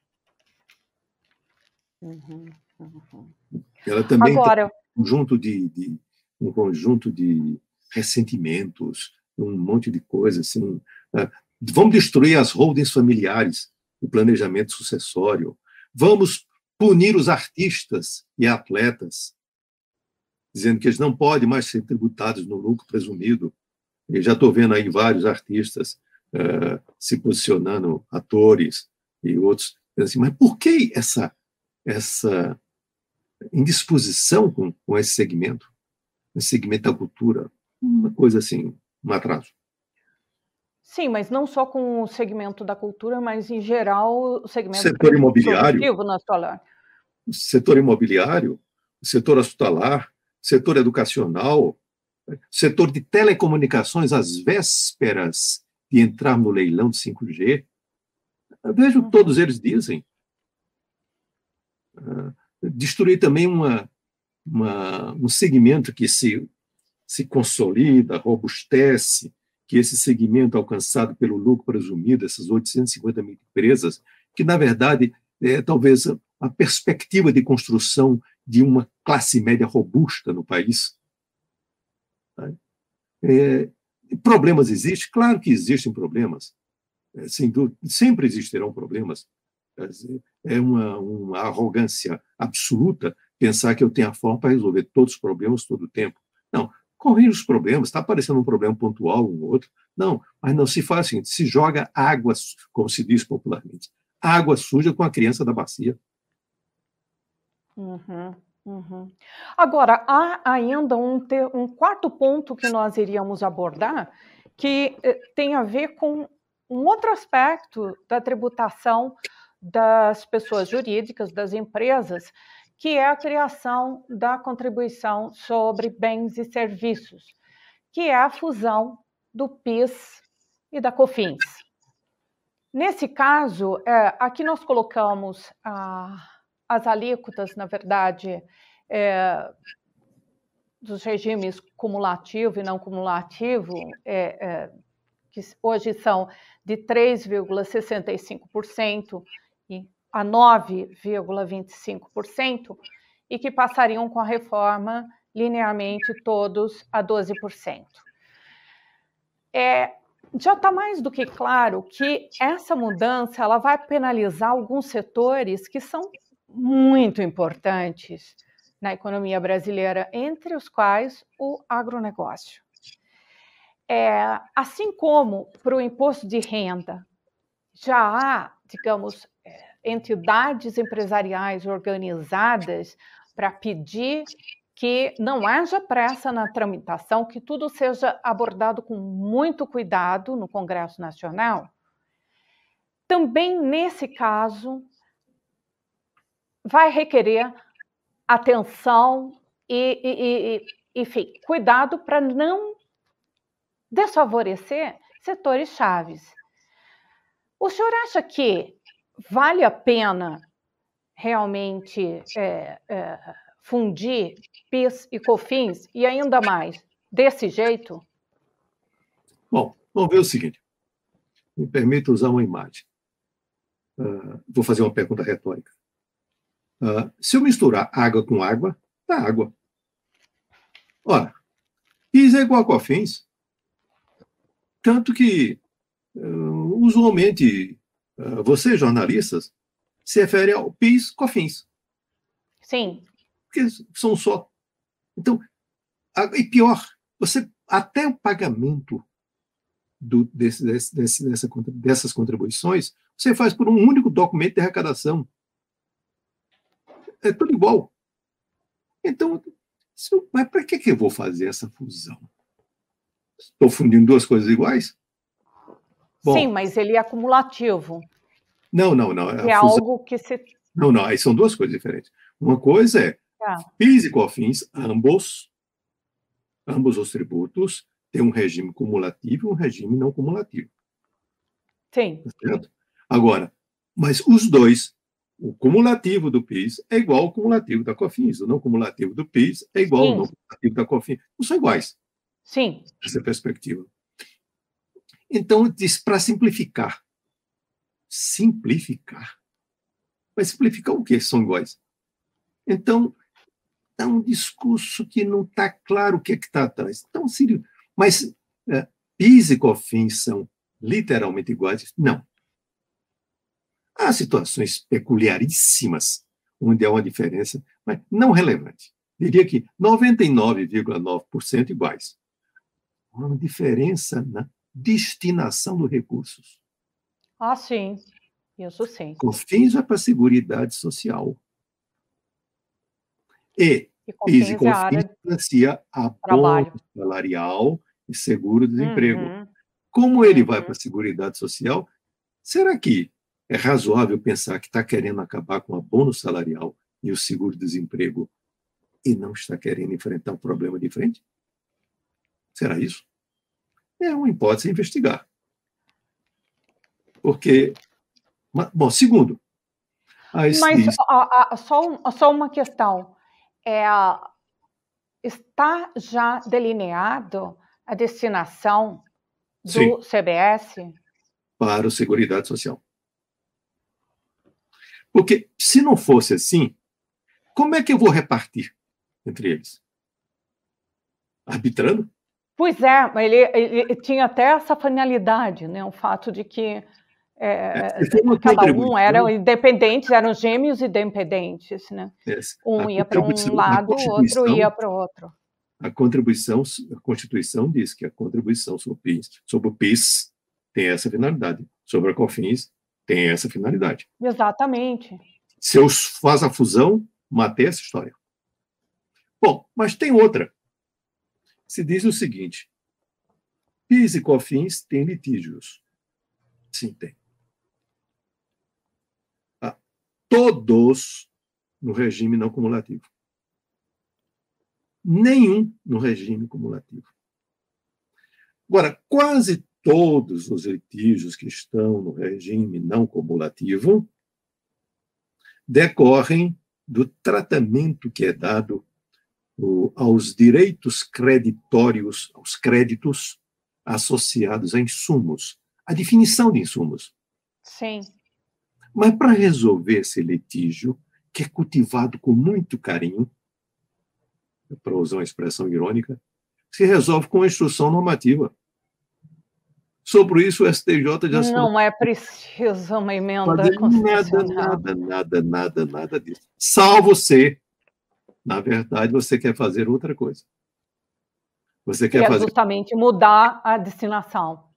Uhum, uhum. Ela também Agora, tem um conjunto de, de, um conjunto de ressentimentos, um monte de coisas assim. Uh, vamos destruir as holdings familiares, o planejamento sucessório. Vamos punir os artistas e atletas, dizendo que eles não podem mais ser tributados no lucro presumido. Eu já estou vendo aí vários artistas uh, se posicionando, atores e outros, assim, mas por que essa essa indisposição com, com esse segmento, esse segmento da cultura, uma coisa assim, um atraso. Sim, mas não só com o segmento da cultura, mas em geral o segmento setor imobiliário, o setor imobiliário, o setor hospitalar, setor educacional, setor de telecomunicações às vésperas de entrar no leilão de 5G. Eu vejo uhum. todos eles dizem destruir também uma, uma, um segmento que se, se consolida, robustece, que esse segmento alcançado pelo lucro presumido, essas 850 mil empresas, que, na verdade, é talvez a, perspectiva de construção de uma classe média robusta no país. Né? É, problemas existem? Claro que existem problemas. É, sem dúvida, sempre existirão problemas. É uma, uma arrogância absoluta pensar que eu tenho a forma para resolver todos os problemas todo o tempo. Não, corrige os problemas, está aparecendo um problema pontual, um outro. Não, mas não se faz assim, se joga água, como se diz popularmente, água suja com a criança da bacia. Uhum, uhum. Agora, há ainda um, um, quarto ponto que nós iríamos abordar, que eh, tem a ver com um outro aspecto da tributação das pessoas jurídicas, das empresas, que é a criação da contribuição sobre bens e serviços, que é a fusão do PIS e da COFINS. Nesse caso, é, aqui nós colocamos ah, as alíquotas, na verdade, é, dos regimes cumulativo e não cumulativo, é, é que hoje são de 3,65% a 9,25% e que passariam com a reforma linearmente todos a 12%. É, já está mais do que claro que essa mudança ela vai penalizar alguns setores que são muito importantes na economia brasileira, entre os quais o agronegócio. É, assim como para o imposto de renda já há, digamos, entidades empresariais organizadas para pedir que não haja pressa na tramitação, que tudo seja abordado com muito cuidado no Congresso Nacional. Também nesse caso, vai requerer atenção e, e, e enfim, cuidado para não desfavorecer setores chaves. O senhor acha que vale a pena realmente é, é, fundir PIS e COFINS e ainda mais desse jeito? Bom, vamos ver o seguinte. Me permita usar uma imagem. Uh, vou fazer uma pergunta retórica. Uh, se eu misturar água com água, dá água. Ora, PIS é igual a COFINS. Tanto que, uh, usualmente, vocês, jornalistas, se referem ao PIS, COFINS. Sim. Porque são só. Então, e pior, você até o pagamento do, desse, desse, dessa, dessas contribuições, você faz por um único documento de arrecadação. É tudo igual. Então, mas para que, que eu vou fazer essa fusão? Estou fundindo duas coisas iguais? Bom, Sim, mas ele é acumulativo. Não, não, não. É fusão... algo que se. Não, não, aí são duas coisas diferentes. Uma coisa é tá. PIS e COFINS, ambos, ambos os tributos, têm um regime cumulativo e um regime não cumulativo. Sim. Tá certo? Agora, mas os dois, o cumulativo do PIS é igual ao cumulativo da COFINS, o não cumulativo do PIS é igual Sim. ao não cumulativo da COFINS. Não são iguais. Sim. Essa perspectiva. Então, diz para simplificar. Simplificar. Vai simplificar o quê? São iguais. Então, é um discurso que não está claro o que é está atrás. Então, Sírio, mas é, PIS e COFINS são literalmente iguais? Não. Há situações peculiaríssimas onde há uma diferença, mas não relevante. Diria que 99,9% iguais. Uma diferença na destinação dos recursos. Ah, sim. Isso sim. COFINS é para a Seguridade Social. E, e PIS e COFINS financia salarial e seguro-desemprego. Uhum. Como ele uhum. vai para a Seguridade Social, será que é razoável pensar que está querendo acabar com o abono salarial e o seguro-desemprego e não está querendo enfrentar um problema de frente? Será isso? É uma hipótese a investigar. Porque, bom, segundo. Mas a, a, só, só uma questão. É, está já delineado a destinação do Sim. CBS? Para o Seguridade Social. Porque se não fosse assim, como é que eu vou repartir entre eles? Arbitrando? Pois é, ele, ele tinha até essa finalidade, né? o fato de que é, é cada um era independentes, eram gêmeos independentes, né? Um ia para um lado, o outro ia para o outro. A contribuição, a Constituição diz que a contribuição sobre o PIS, sobre o PIS tem essa finalidade, sobre a COFINS tem essa finalidade. Exatamente. Se eu faço a fusão, matei essa história. Bom, mas tem outra. Se diz o seguinte: PIS e COFINS têm litígios. Sim, tem. Ah, todos no regime não cumulativo. Nenhum no regime cumulativo. Agora, quase todos os litígios que estão no regime não cumulativo decorrem do tratamento que é dado aos direitos creditórios, aos créditos associados a insumos, a definição de insumos. Sim. Mas para resolver esse litígio, que é cultivado com muito carinho, para usar uma expressão irônica, se resolve com a instrução normativa. Sobre isso, o STJ já... Não é preciso uma emenda Nada, nada, nada, nada, nada disso. Salvo ser, na verdade, você quer fazer outra coisa. Você quer que é fazer... justamente mudar a destinação.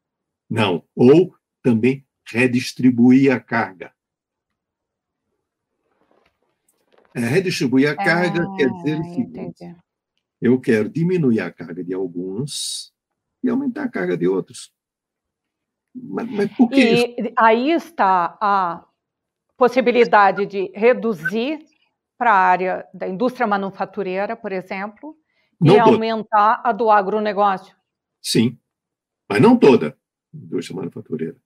Não, ou também redistribuir a carga. É, redistribuir a carga ah, quer dizer o seguinte: eu quero diminuir a carga de alguns e aumentar a carga de outros. Mas, mas por que e isso? aí está a possibilidade de reduzir para a área da indústria manufatureira, por exemplo, não e toda. aumentar a do agronegócio. Sim, mas não toda indústria manufatureira.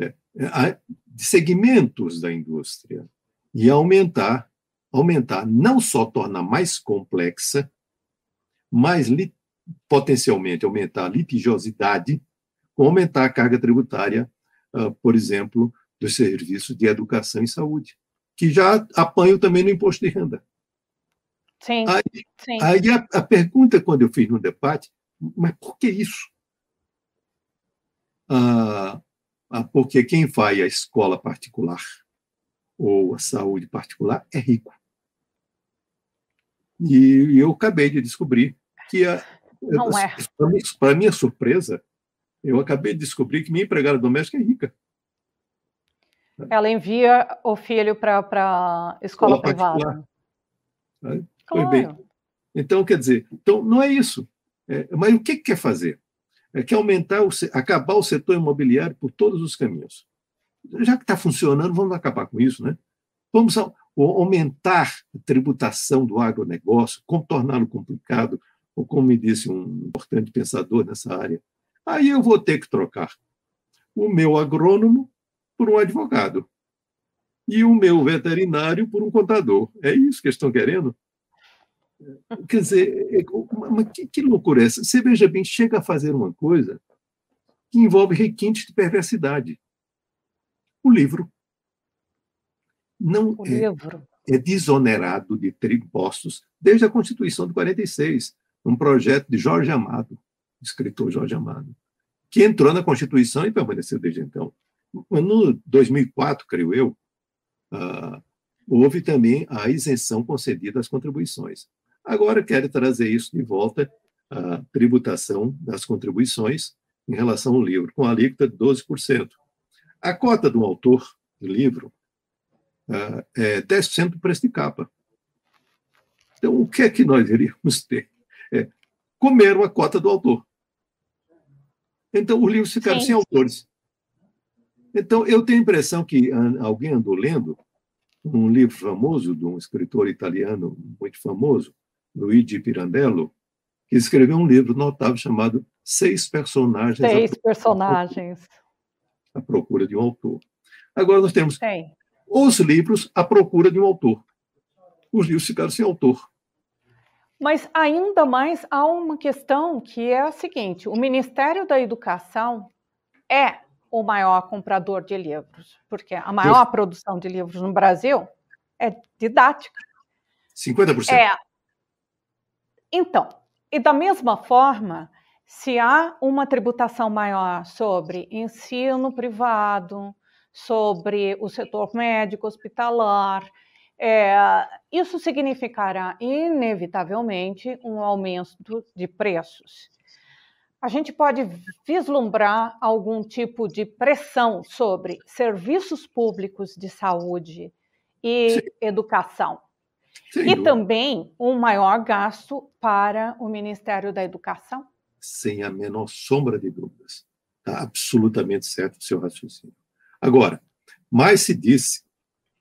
É, é, segmentos da indústria e aumentar, aumentar não só torna mais complexa, mas li, potencialmente aumentar a litigiosidade aumentar a carga tributária, uh, por exemplo, dos serviços de educação e saúde. Que já apanham também no imposto de renda. Sim. Aí, sim. aí a, a, pergunta, quando eu fiz no debate, mas por que isso? Ah, ah, porque quem vai à escola particular ou à saúde particular é rico. E eu acabei de descobrir que a, não é. Para minha surpresa, eu acabei de descobrir que minha empregada doméstica é rica. Ela envia o filho para a escola, escola privada. Claro. bem. Então, quer dizer, então, não é isso. É, mas o que, que quer fazer? É que aumentar, o, acabar o setor imobiliário por todos os caminhos. Já que está funcionando, vamos acabar com isso, né? Vamos aumentar a tributação do agronegócio, contorná-lo complicado, ou como me disse um importante pensador nessa área, aí eu vou ter que trocar o meu agrônomo por um advogado e o meu veterinário por um contador. É isso que estão querendo? Quer dizer, é, mas que, que loucura é essa? Você veja bem, chega a fazer uma coisa que envolve requintes de perversidade. O livro não o é, livro. é desonerado de impostos desde a Constituição de 46 um projeto de Jorge Amado, escritor Jorge Amado, que entrou na Constituição e permaneceu desde então. No 2004, creio eu, uh, houve também a isenção concedida às contribuições. Agora querem trazer isso de volta, a tributação das contribuições em relação ao livro, com a alíquota de 12%. A cota do autor do livro uh, é 10% do preço de capa. Então, o que é que nós iríamos ter? é, comeram a cota do autor. Então, os livros ficaram Sim. sem autores. Então, eu tenho a impressão que alguém andou lendo um livro famoso de um escritor italiano muito famoso, Luigi Pirandello, que escreveu um livro notável chamado Seis Personagens. Seis Personagens. À procura de um autor. Agora nós temos os livros à procura de um autor. Os livros ficaram sem autor. Mas ainda mais há uma questão que é a seguinte: o Ministério da Educação é o maior comprador de livros, porque a maior produção de livros no Brasil é didática. 50%. É. Então, e da mesma forma, se há uma tributação maior sobre ensino privado, sobre o setor médico hospitalar, é, isso significará, inevitavelmente, um aumento de preços. A gente pode vislumbrar algum tipo de pressão sobre serviços públicos de saúde e Sim. educação. Sim. E também um maior gasto para o Ministério da Educação? Sem a menor sombra de dúvidas. Está absolutamente certo o seu raciocínio. Agora, mais se disse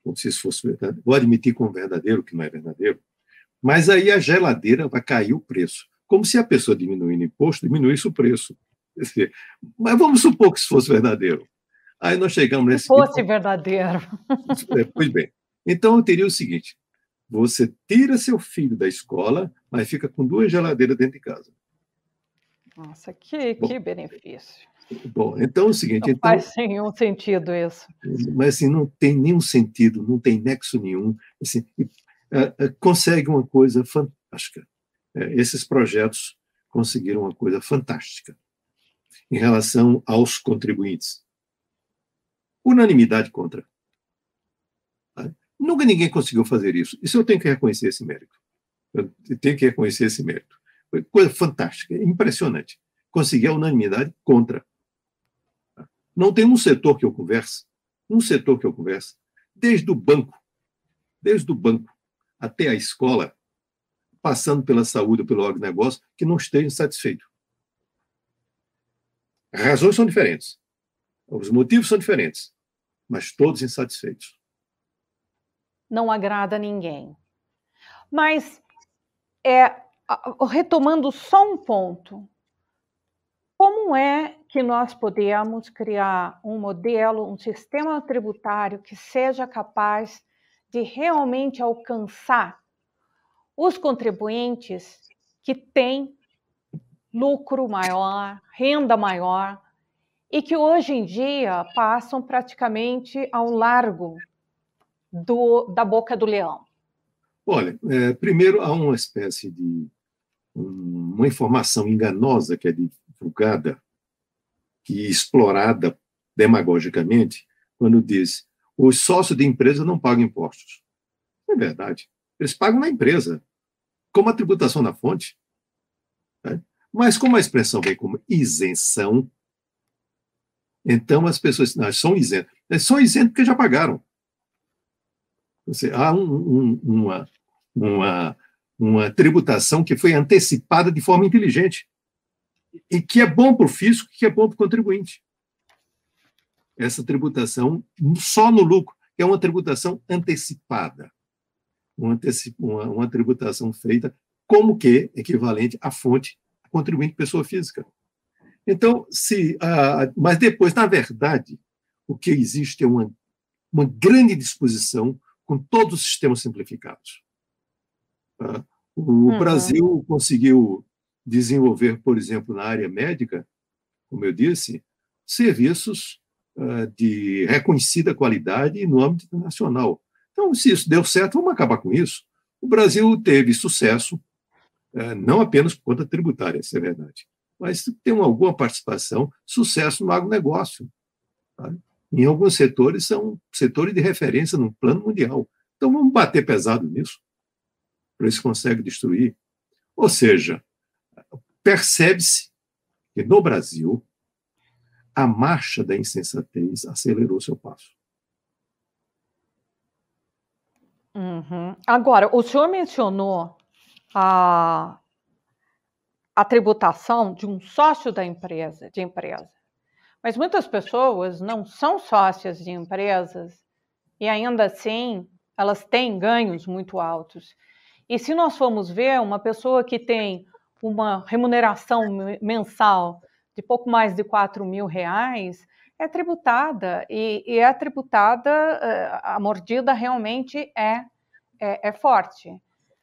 como se isso fosse verdade. Vou admitir como verdadeiro, que não é verdadeiro. Mas aí a geladeira vai cair o preço. Como se a pessoa diminuindo o imposto diminuísse o preço. Mas vamos supor que isso fosse verdadeiro. Aí nós chegamos nesse. Se fosse verdadeiro. É, pois bem. Então eu teria o seguinte: você tira seu filho da escola, mas fica com duas geladeiras dentro de casa. Nossa, que, Bom, que benefício. Bom, então é o seguinte. Não então, faz nenhum sentido isso. Mas assim, não tem nenhum sentido, não tem nexo nenhum. Assim, é, é, consegue uma coisa fantástica. É, esses projetos conseguiram uma coisa fantástica em relação aos contribuintes. Unanimidade contra. Tá? Nunca ninguém conseguiu fazer isso. Isso eu tenho que reconhecer esse mérito. Eu tenho que reconhecer esse mérito. Foi coisa fantástica, impressionante. Conseguir a unanimidade contra. Não tem um setor que eu converse, um setor que eu converse, desde o banco, desde o banco até a escola, passando pela saúde, pelo agronegócio, que não esteja insatisfeito. As razões são diferentes, os motivos são diferentes, mas todos insatisfeitos. Não agrada ninguém. Mas, é, retomando só um ponto, como é que nós podemos criar um modelo, um sistema tributário que seja capaz de realmente alcançar os contribuintes que têm lucro maior, renda maior e que hoje em dia passam praticamente ao largo do, da boca do leão? Olha, é, primeiro há uma espécie de uma informação enganosa que é divulgada e explorada demagogicamente quando diz os sócios de empresa não pagam impostos. É verdade. Eles pagam na empresa, como a tributação na fonte. Né? Mas como a expressão vem como isenção, então as pessoas não, são isentas. São isentas porque já pagaram. Você, há um, um, uma, uma, uma tributação que foi antecipada de forma inteligente e que é bom para o fisco, que é bom para o contribuinte. Essa tributação só no lucro, que é uma tributação antecipada, uma, uma, tributação feita como que equivalente à fonte contribuinte pessoa física. Então, se, ah, mas depois, na verdade, o que existe é uma, uma grande disposição com todos os sistemas simplificados. Ah, o uhum. Brasil conseguiu desenvolver, por exemplo, na área médica, como eu disse, serviços ah, de reconhecida qualidade no âmbito internacional. Então, se isso deu certo, vamos acabar com isso. O Brasil teve sucesso, ah, não apenas por conta tributária, isso é verdade, mas tem alguma participação, sucesso no agronegócio. Tá? Em alguns setores, são setores de referência no plano mundial. Então, vamos bater pesado nisso, para se consegue destruir. Ou seja, percebe-se que no Brasil, a marcha da insensatez acelerou seu passo. Uhum. Agora, o senhor mencionou a, a tributação de um sócio da empresa, de empresa. Mas muitas pessoas não são sócias de empresas e ainda assim elas têm ganhos muito altos. E se nós formos ver uma pessoa que tem uma remuneração mensal de pouco mais de 4 mil reais, é tributada, e, e é tributada, eh, a mordida realmente é, é, é forte.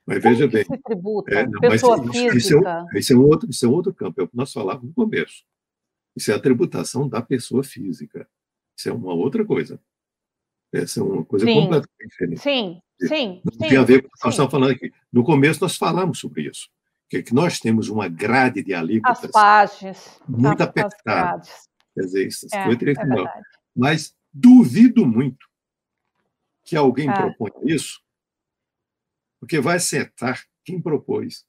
Mas Como veja bem. Se tributa, é, não, pessoa isso, física. Isso é, isso é, um outro, isso é um outro campo, é o que nós falávamos no começo. Isso é a tributação da pessoa física. Isso é uma outra coisa. Essa é uma coisa sim, completamente diferente. Sim, sim. Não sim, tem a ver com o que nós estamos falando aqui. No começo, nós falamos sobre isso. Que, que nós temos uma grade de alíquotas. As páginas. Muito apertada. Quer dizer, isso é, foi é Mas duvido muito que alguém é. proponha isso, porque vai acertar quem propôs.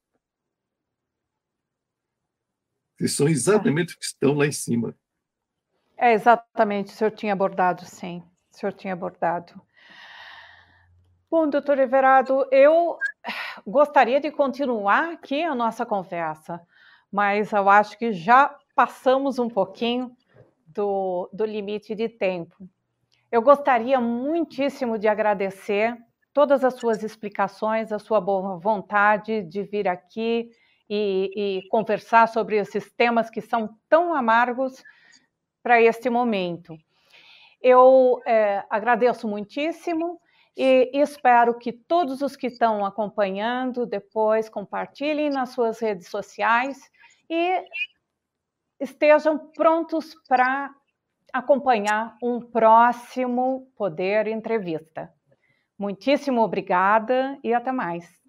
Que são exatamente os que estão lá em cima. É exatamente, o senhor tinha abordado, sim o senhor tinha abordado. Bom, doutor Everardo, eu gostaria de continuar aqui a nossa conversa, mas eu acho que já passamos um pouquinho do, do limite de tempo. Eu gostaria muitíssimo de agradecer todas as suas explicações, a sua boa vontade de vir aqui e, e conversar sobre esses temas que são tão amargos para este momento. Eu é, agradeço muitíssimo e espero que todos os que estão acompanhando depois compartilhem nas suas redes sociais e estejam prontos para acompanhar um próximo Poder Entrevista. Muitíssimo obrigada e até mais.